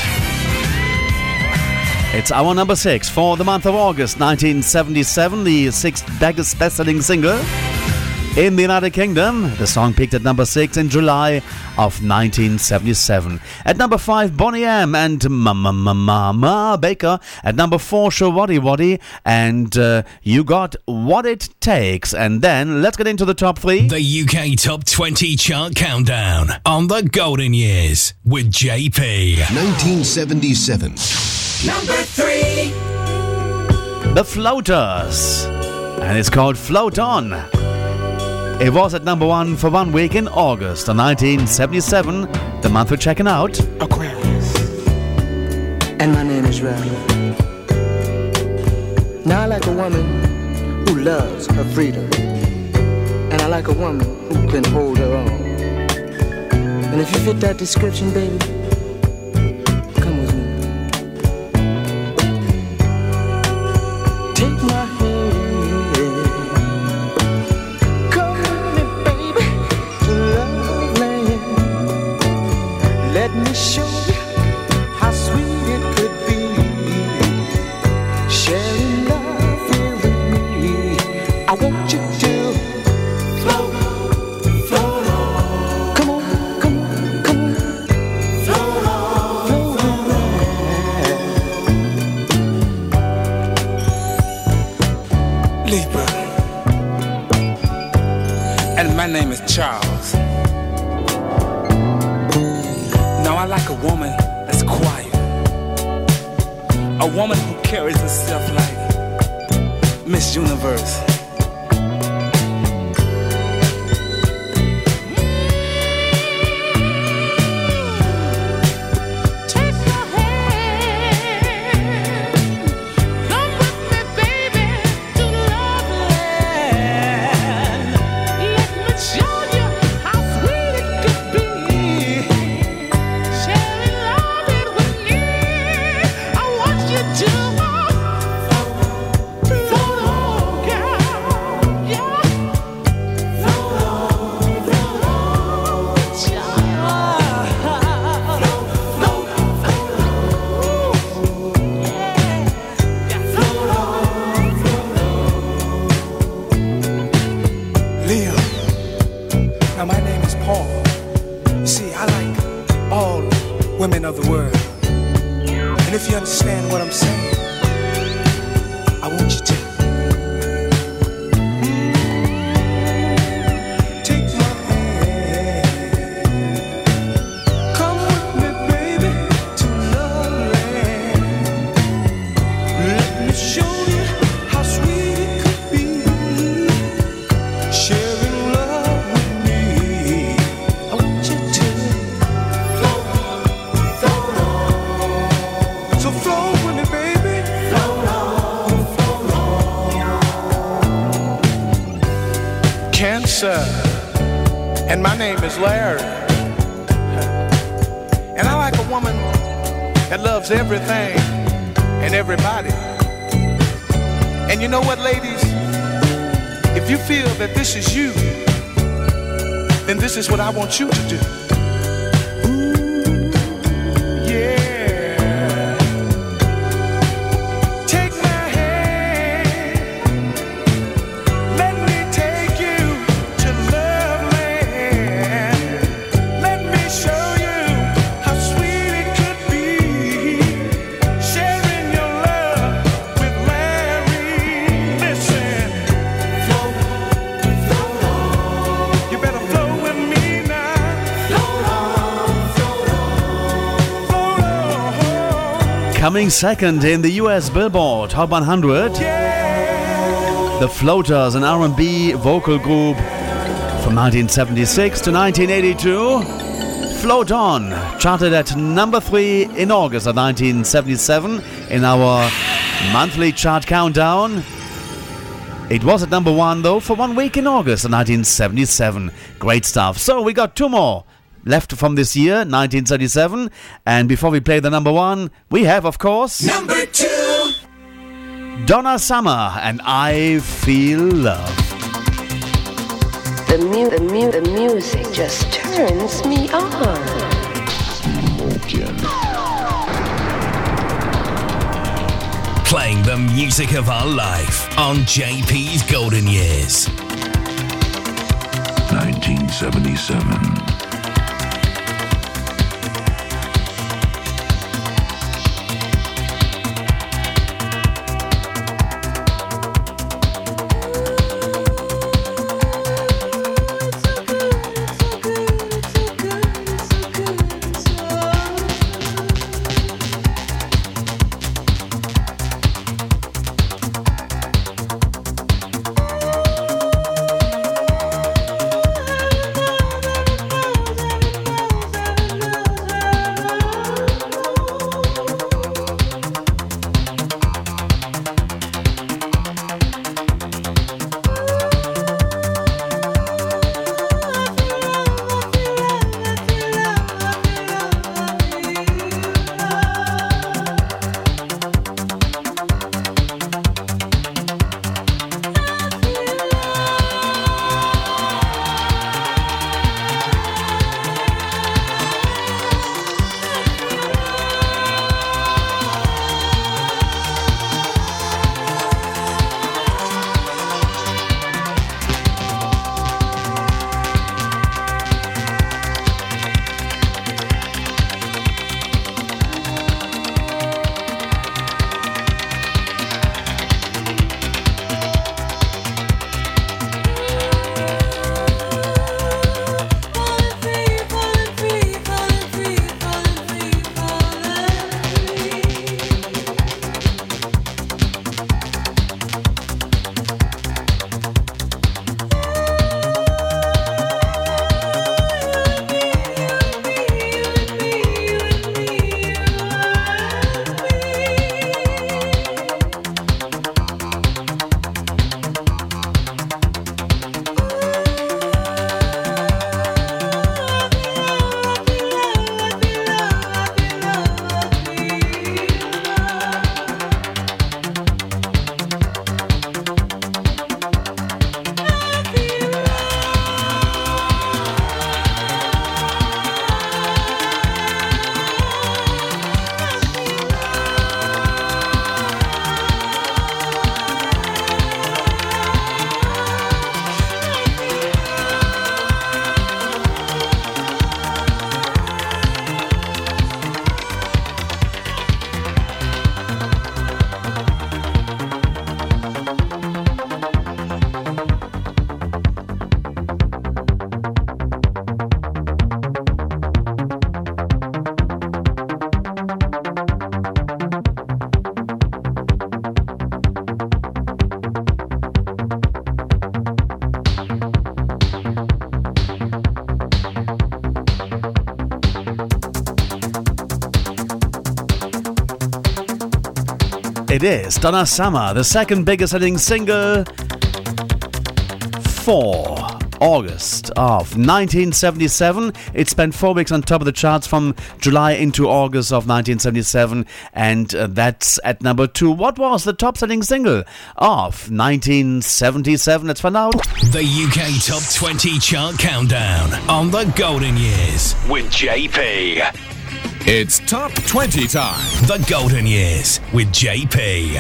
It's our number six for the month of August 1977, the sixth biggest best-selling single in the United Kingdom. The song peaked at number six in July of 1977. At number five, Boney M and Mama Mama Ma Baker. At number four, Showaddywaddy and uh, You Got What It Takes. And then let's get into the top three. The UK Top 20 Chart Countdown on the Golden Years with JP. 1977. Number three. The Floaters. And it's called Float On. It was at number one for one week in August of 1977, the month we're checking out. Aquarius. And my name is Ralph. Now I like a woman who loves her freedom. And I like a woman who can hold her own. And if you fit that description, baby, come with me. Take my Libra. And my name is Charles. I like a woman that's quiet. A woman who carries herself like Miss Universe. Larry. And I like a woman that loves everything and everybody. And you know what, ladies? If you feel that this is you, then this is what I want you to do. Coming second in the US Billboard Hot 100, the Floaters, an R&B vocal group from 1976 to 1982. Float On charted at number three in August of 1977 in our monthly chart countdown. It was at number one though for one week in August of 1977. Great stuff. So we got two more left from this year, 1977. And before we play the number one, we have, of course, Number two. Donna Summer and I Feel Love. The, mu- the, mu- the music just turns me on. Playing the music of our life on JP's Golden Years. 1977. It is Donna Summer, the second biggest selling single for August of 1977. It spent four weeks on top of the charts from July into August of 1977, and uh, that's at number two. What was the top selling single of 1977? Let's find out. The UK Top 20 Chart Countdown on the Golden Years with JP. It's Top 20 time. The Golden Years with JP.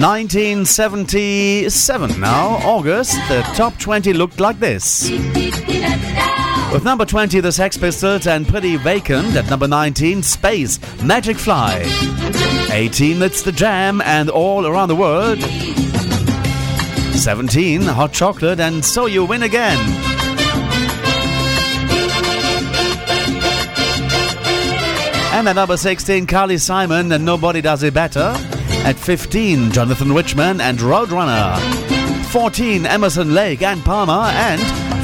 1977 now, August, the top 20 looked like this. With number 20, the Sex Pistols and Pretty Vacant. At number 19, Space, Magic Fly. 18, It's the Jam and All Around the World. 17, Hot Chocolate and So You Win Again. And at number 16, Carly Simon and Nobody Does It Better. At 15, Jonathan Richman and Roadrunner. 14, Emerson Lake and Palmer and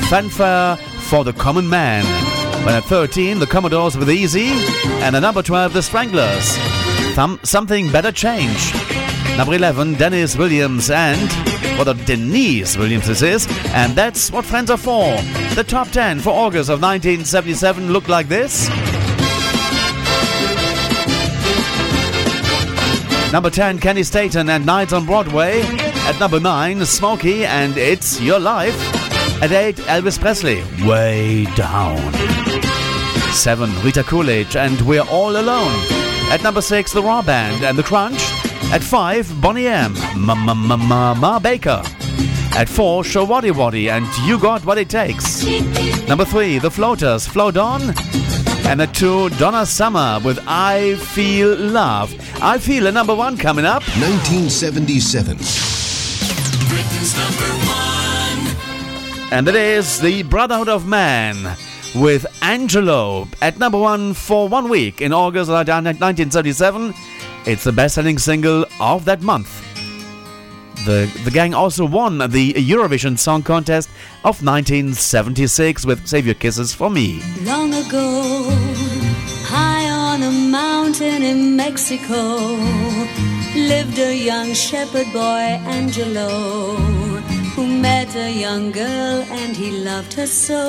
Fanfare for the Common Man. When at 13, the Commodores with Easy. And at number 12, the Stranglers. Something Better Change. Number 11, Dennis Williams and. Well, Denise Williams this is. And that's what friends are for. The top 10 for August of 1977 look like this. Number 10, Kenny Staton and Nights on Broadway. At number 9, Smokey and It's Your Life. At 8, Elvis Presley, Way Down. 7, Rita Coolidge and We're All Alone. At number 6, The Raw Band and The Crunch. At 5, Bonnie M, Ma Ma Ma Ma Ma Baker. At 4, Shawadi Wadi and You Got What It Takes. Number 3, The Floaters, Float On. And at 2, Donna Summer with I Feel Love. I Feel a number 1 coming up. 1977. Britain's number one. And it is the Brotherhood of Man with Angelo at number one for one week in August of 1977. It's the best selling single of that month. The, the gang also won the Eurovision Song Contest of 1976 with Save Your Kisses for Me. Long ago, high on a mountain in Mexico, lived a young shepherd boy, Angelo, who met a young girl and he loved her so.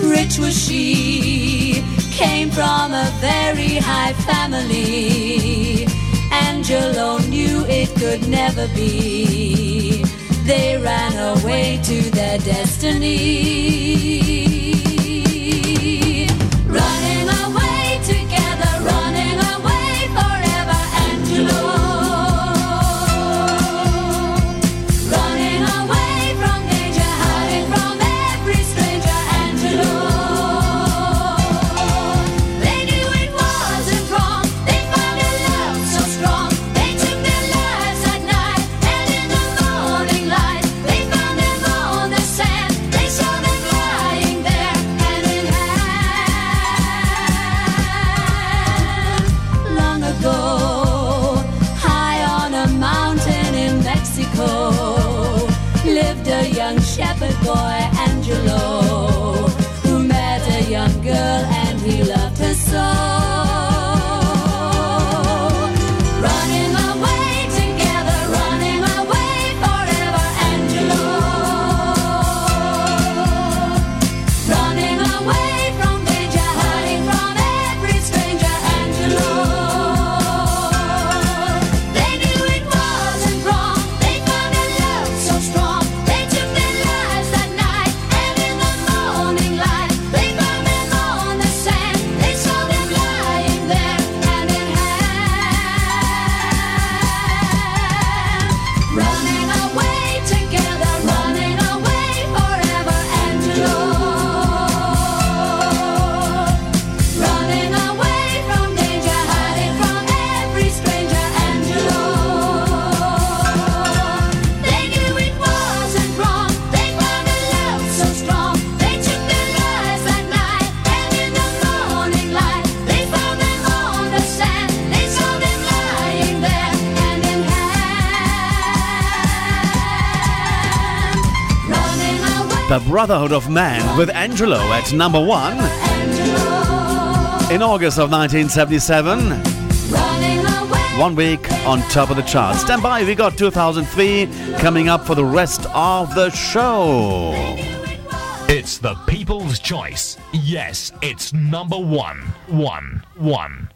Rich was she, came from a very high family. Angelo knew it could never be. They ran away to their destiny. Brotherhood of Man with Angelo at number one. In August of 1977. One week on top of the charts. Stand by, we got 2003 coming up for the rest of the show. It's the people's choice. Yes, it's number one. One, one,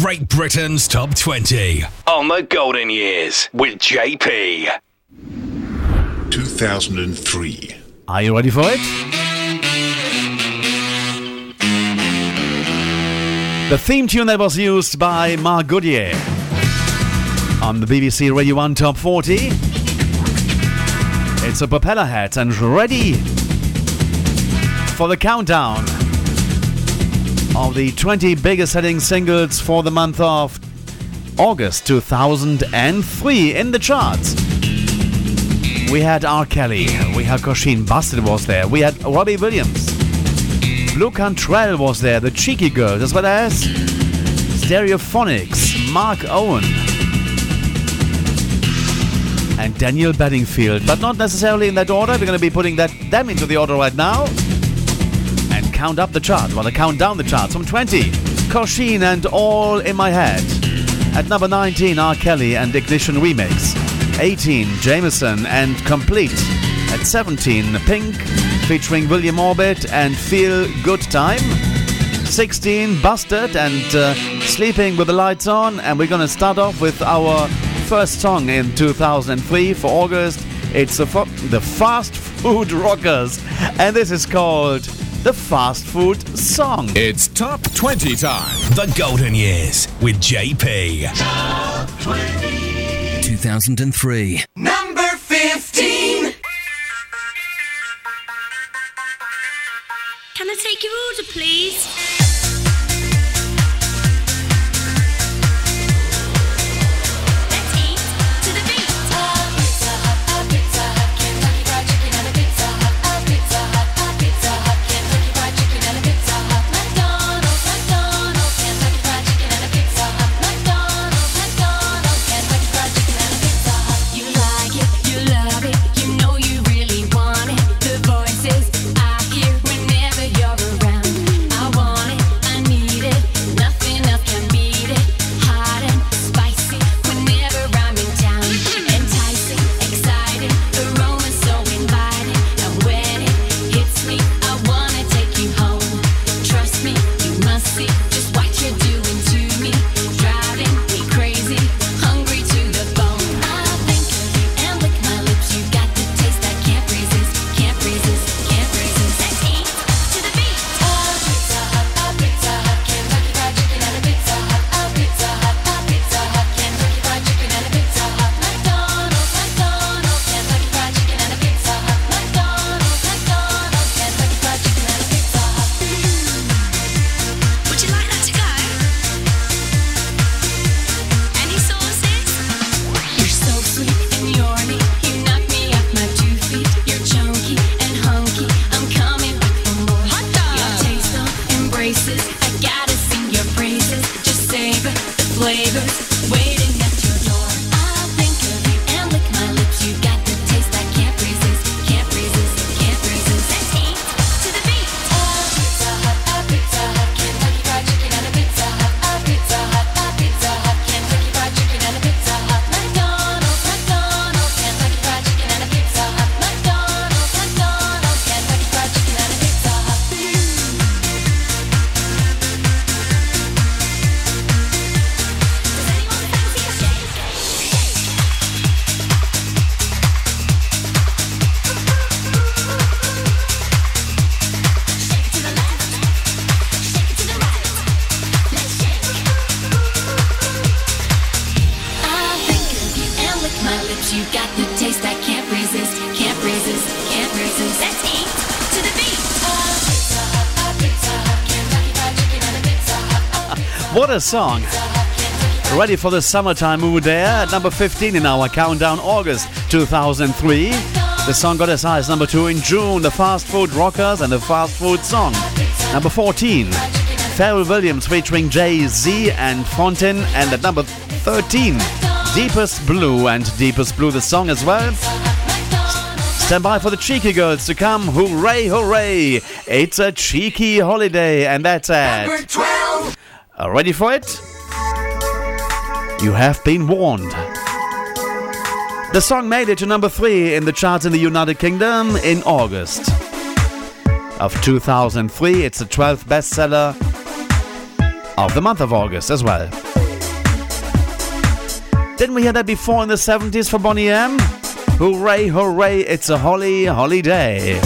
Great Britain's Top 20 on The Golden Years with JP. 2003. Are you ready for it? The theme tune that was used by Mark Goodyear on the BBC Radio 1 Top 40. It's a propeller hat and ready for the countdown of the 20 biggest selling singles for the month of August 2003 in the charts. We had R. Kelly, we had Kosheen Busted was there, we had Robbie Williams, Blue Cantrell was there, the Cheeky Girls, as well as Stereophonics, Mark Owen, and Daniel Bedingfield. But not necessarily in that order. We're going to be putting that them into the order right now count up the chart. Well, I count down the charts from 20. Kosheen and All in My Head. At number 19, R. Kelly and Ignition Remix. 18, Jameson and Complete. At 17, Pink featuring William Orbit and Feel Good Time. 16, Busted and uh, Sleeping with the Lights On. And we're going to start off with our first song in 2003 for August. It's the, the Fast Food Rockers. And this is called the Fast Food Song. It's Top 20 time. The Golden Years with JP. 2003. Number 15. Can I take your order, please? Song! Ready for the summertime mood there at number 15 in our countdown, August 2003. The song got as high as number 2 in June, the Fast Food Rockers and the Fast Food Song. Number 14, Pharrell Williams featuring Jay Z and Fontaine, and at number 13, Deepest Blue and Deepest Blue, the song as well. Stand by for the cheeky girls to come. Hooray, hooray! It's a cheeky holiday, and that's it. 12. Are ready for it? You have been warned. The song made it to number three in the charts in the United Kingdom in August of 2003. It's the 12th bestseller of the month of August as well. Didn't we hear that before in the 70s for Bonnie M? Hooray, hooray, it's a holly holiday.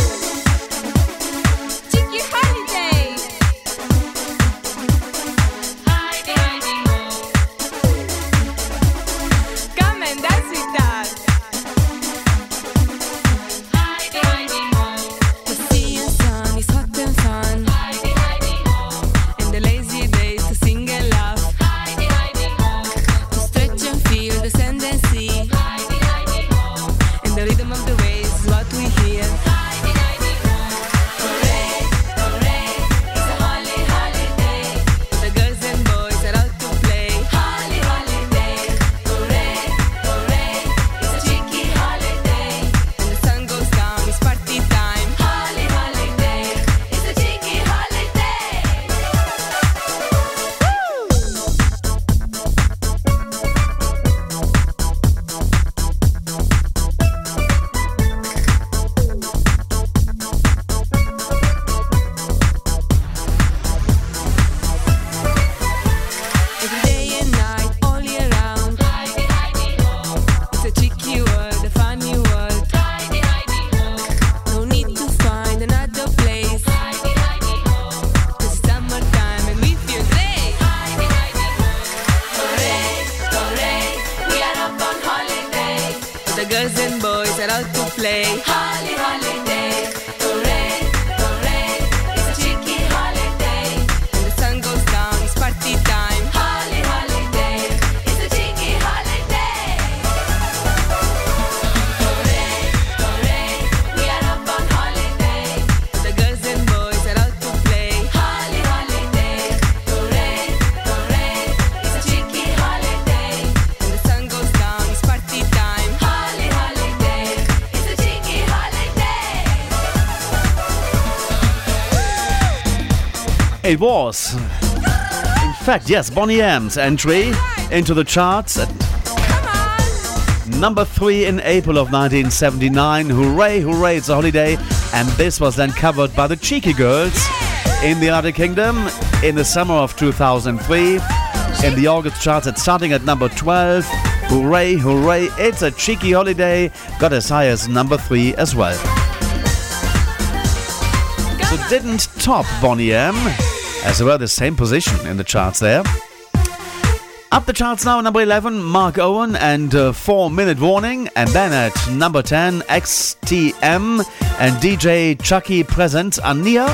It was, in fact, yes, Bonnie M's entry into the charts at number three in April of 1979. Hooray, hooray, it's a holiday. And this was then covered by the Cheeky Girls in the United Kingdom in the summer of 2003. In the August charts, it's starting at number 12. Hooray, hooray, it's a cheeky holiday. Got as high as number three as well. So didn't top Bonnie M, as well the same position in the charts there. Up the charts now, number 11, Mark Owen and uh, 4 Minute Warning. And then at number 10, XTM and DJ Chucky presents Ania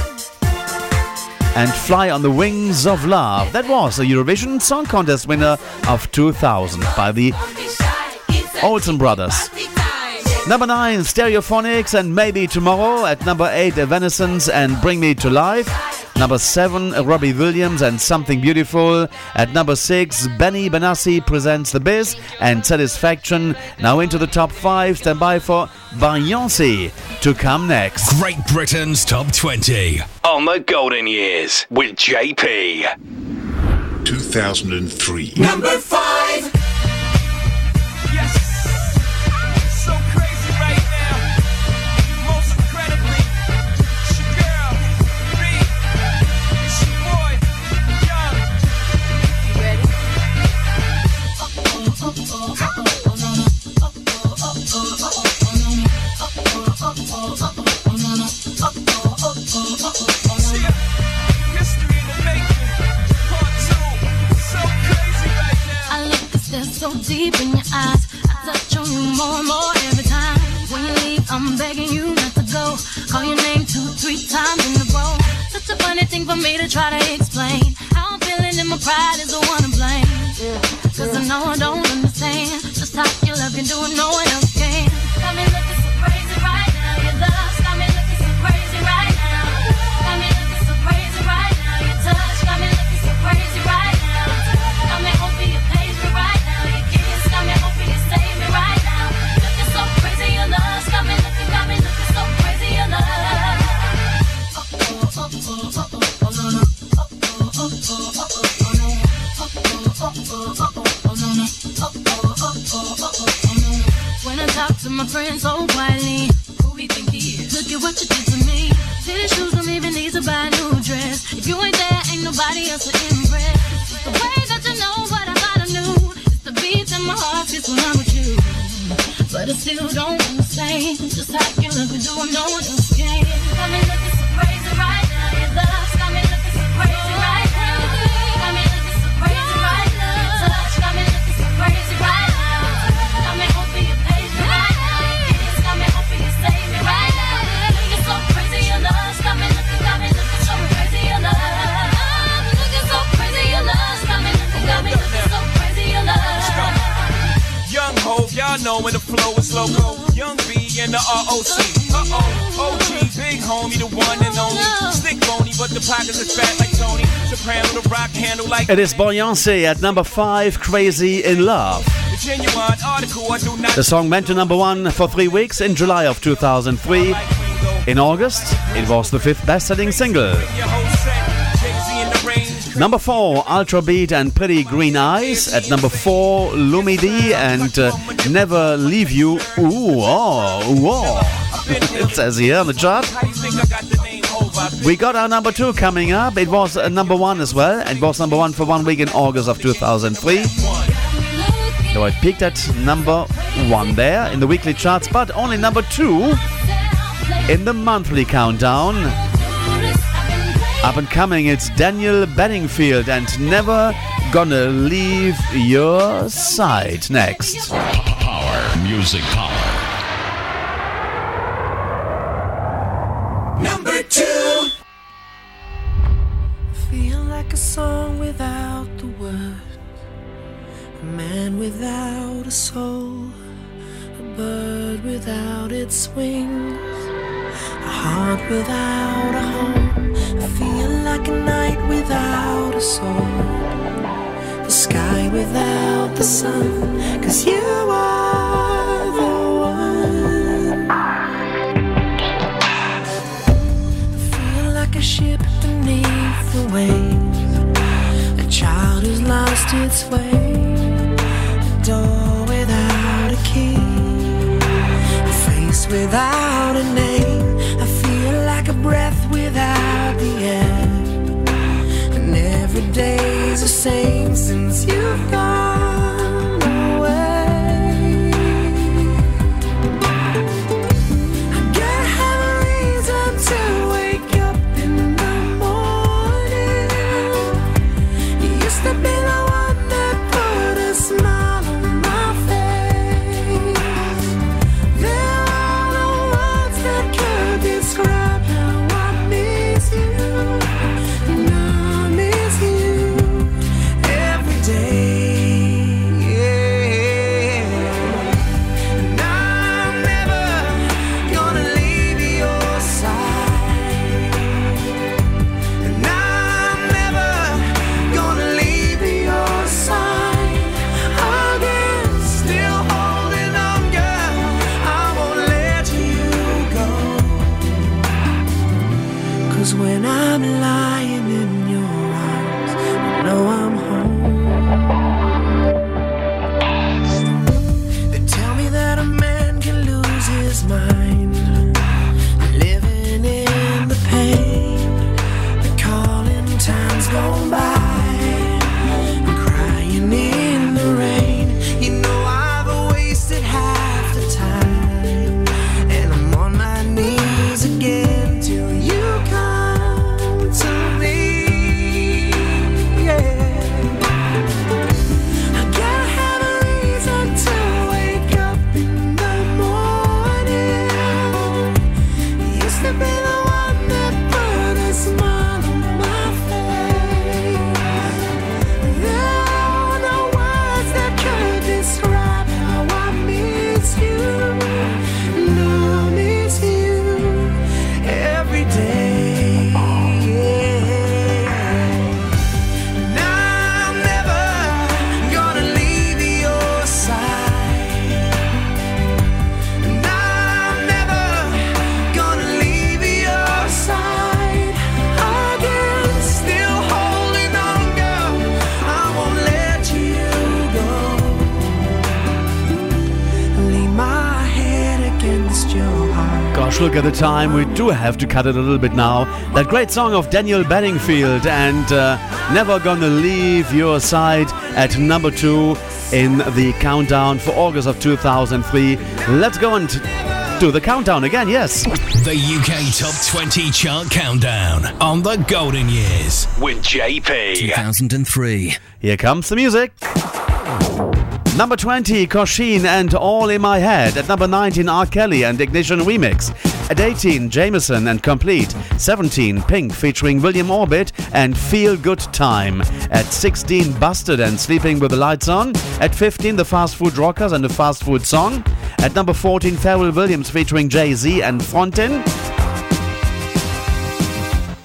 and Fly on the Wings of Love. That was the Eurovision Song Contest winner of 2000 by the Olsen Brothers. Number 9, Stereophonics and Maybe Tomorrow. At number 8, Evanescence and Bring Me to Life. Number 7, Robbie Williams and Something Beautiful. At number 6, Benny Benassi presents The Biz and Satisfaction. Now into the top 5. Stand by for Beyoncé to come next. Great Britain's Top 20 on the Golden Years with JP. 2003. Number five. I look cause they're so deep in your eyes. I touch on you more and more every time. When you leave, I'm begging you not to go. Call your name two, three times in a row. Such a funny thing for me to try to explain. How I'm feeling and my pride is the one to blame. Cause I know I don't understand just how your love can do it, no one else can. Got me looking so crazy right now. Your love's When I talk to my friends so quietly, who we think he is? Look at what you did to me. Tennis shoes don't even need to buy a new dress. If you ain't there, ain't nobody else to impress. The way that you know what I I knew. It's the beat in my heart gets when I'm with you. But I still don't understand just how you look and do it, no one else can. Know when the flow is loco. Young B and the ROC. Uh oh, OG, big homie, the one and only. Stick bony, but the pockets is fat like Tony. Soprano, the rock handle like. It is Beyonce at number 5, Crazy in Love. The genuine article, I do not. The song went to number 1 for 3 weeks in July of 2003. In August, it was the fifth best selling single. Number 4, Ultra Beat and Pretty Green Eyes. At number 4, Lumidi and uh, Never Leave You. Ooh, oh, ooh, oh. it says here on the chart. I? I We got our number 2 coming up. It was uh, number 1 as well. It was number 1 for one week in August of 2003. So it peaked at number 1 there in the weekly charts, but only number 2 in the monthly countdown. Up and coming, it's Daniel Bedingfield and Never Gonna Leave Your Side next. Power, music power. Number two. Feel like a song without the words, a man without a soul, a bird without its wings, a heart without a home. Feel like a night without a soul, the sky without the sun, cause you are the one. feel like a ship beneath the waves, a child who's lost its way, a door without a key, a face without a name. I feel like a breath air, and every day's the same since you've gone I'm lying. The time. We do have to cut it a little bit now. That great song of Daniel Bedingfield and uh, Never Gonna Leave Your Side at number two in the countdown for August of 2003. Let's go and do the countdown again, yes. The UK Top 20 Chart Countdown on the Golden Years with JP. 2003. Here comes the music. Number 20, Kosheen and All in My Head. At number 19, R. Kelly and Ignition Remix. At 18, Jameson and Complete. 17, Pink featuring William Orbit and Feel Good Time. At 16, Busted and Sleeping with the Lights On. At 15, The Fast Food Rockers and the Fast Food Song. At number 14, Pharrell Williams featuring Jay Z and Fontaine.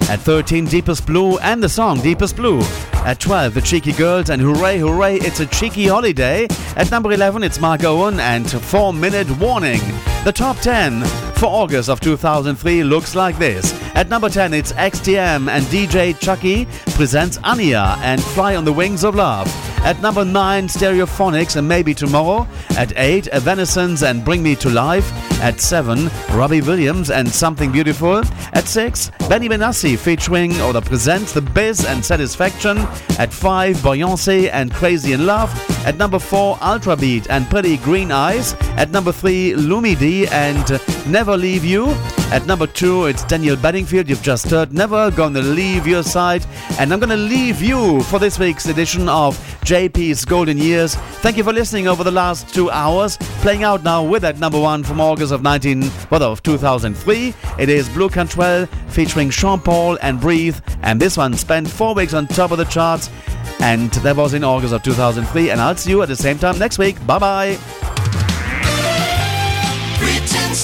At 13, Deepest Blue and the song Deepest Blue. At 12, The Cheeky Girls and Hooray Hooray, It's a Cheeky Holiday. At number 11, it's Mark Owen and 4 Minute Warning. The top 10 for August of 2003 looks like this. At number 10, it's XTM and DJ Chucky presents Anya and Fly on the Wings of Love. At number 9, Stereophonics and Maybe Tomorrow. At 8, Evanescence and Bring Me to Life. At 7, Robbie Williams and Something Beautiful. At 6, Benny Benassi featuring or the presents The Biz and Satisfaction. At 5, Beyonce and Crazy in Love. At number 4, Ultra Beat and Pretty Green Eyes. At number 3, Lumi D and Never Leave You. At number 2, it's Daniel Bedingfield. You've just heard Never Gonna Leave Your Side. And I'm gonna leave you for this week's edition of JP's Golden Years. Thank you for listening over the last two hours. Playing out now with that number one from August of 19, well, of 2003. It is Blue Cantrell featuring Sean Paul and Breathe. And this one spent four weeks on top of the charts. And that was in August of 2003. And I'll see you at the same time next week. Bye bye.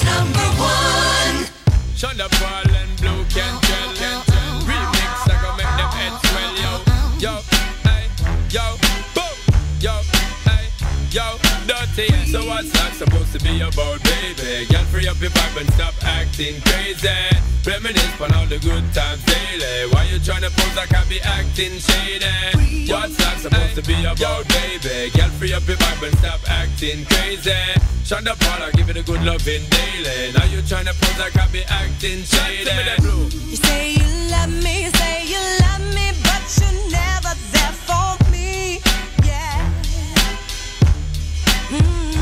Number one. Shonda Paul dirty So what's that supposed to be about, baby? Girl, free up your vibe and stop acting crazy Reminisce on all the good times daily Why you tryna pose like I be acting shady? What's that supposed to be about, baby? Girl, free up your vibe and stop acting crazy Shonda Paul, I give it a good loving daily Now you tryna pose like I be acting shady You say you love me, you say you love me, but you're never Mm.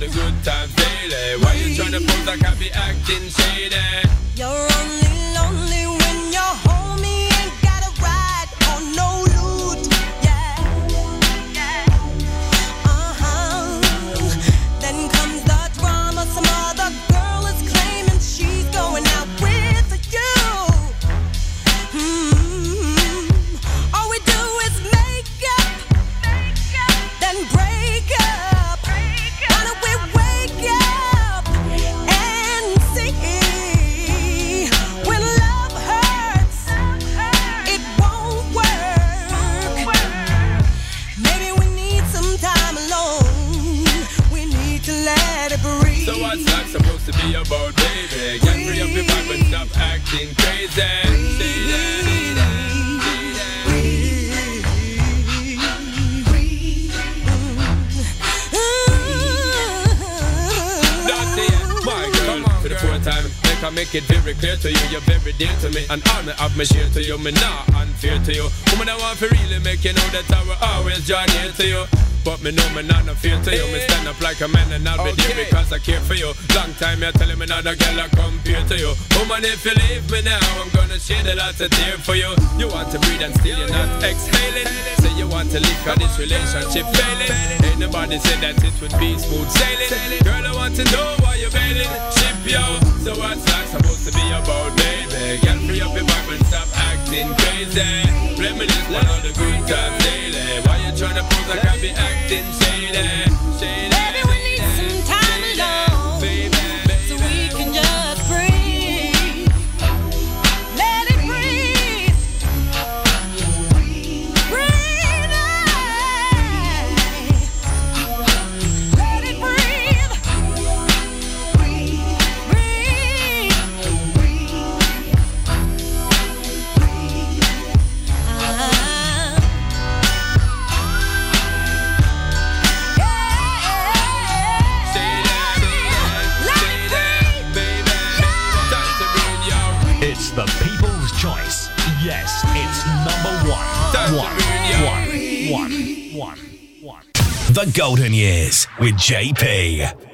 The good times daily Why you tryna pose like I be acting shady? You're only acting crazy my girl, for the fourth time Make I make it very clear to you You're very dear to me. All me have me share to you Me not unfair to you. Woman, I want to really make you know That I will always draw near to you but me know me not no fear to you. Me eh. stand up like a man and I'll be okay. there because I care for you. Long time you're telling me not a girl I compare to you. Woman, if you leave me now, I'm gonna shed a lot of tears for you. You want to breathe and still you're not exhaling. Say you want to leave cause this relationship failing. Ain't nobody said that it would be smooth sailing. Girl, I want to know why you're bailing. Ship yo. So what's that supposed to be about, baby? Get free up your back and stop acting crazy. Reminisce one of the good times daily. Why you trying to I can't be acting? Didn't say that, say that. one, one, one, one, one. The Golden Years with JP.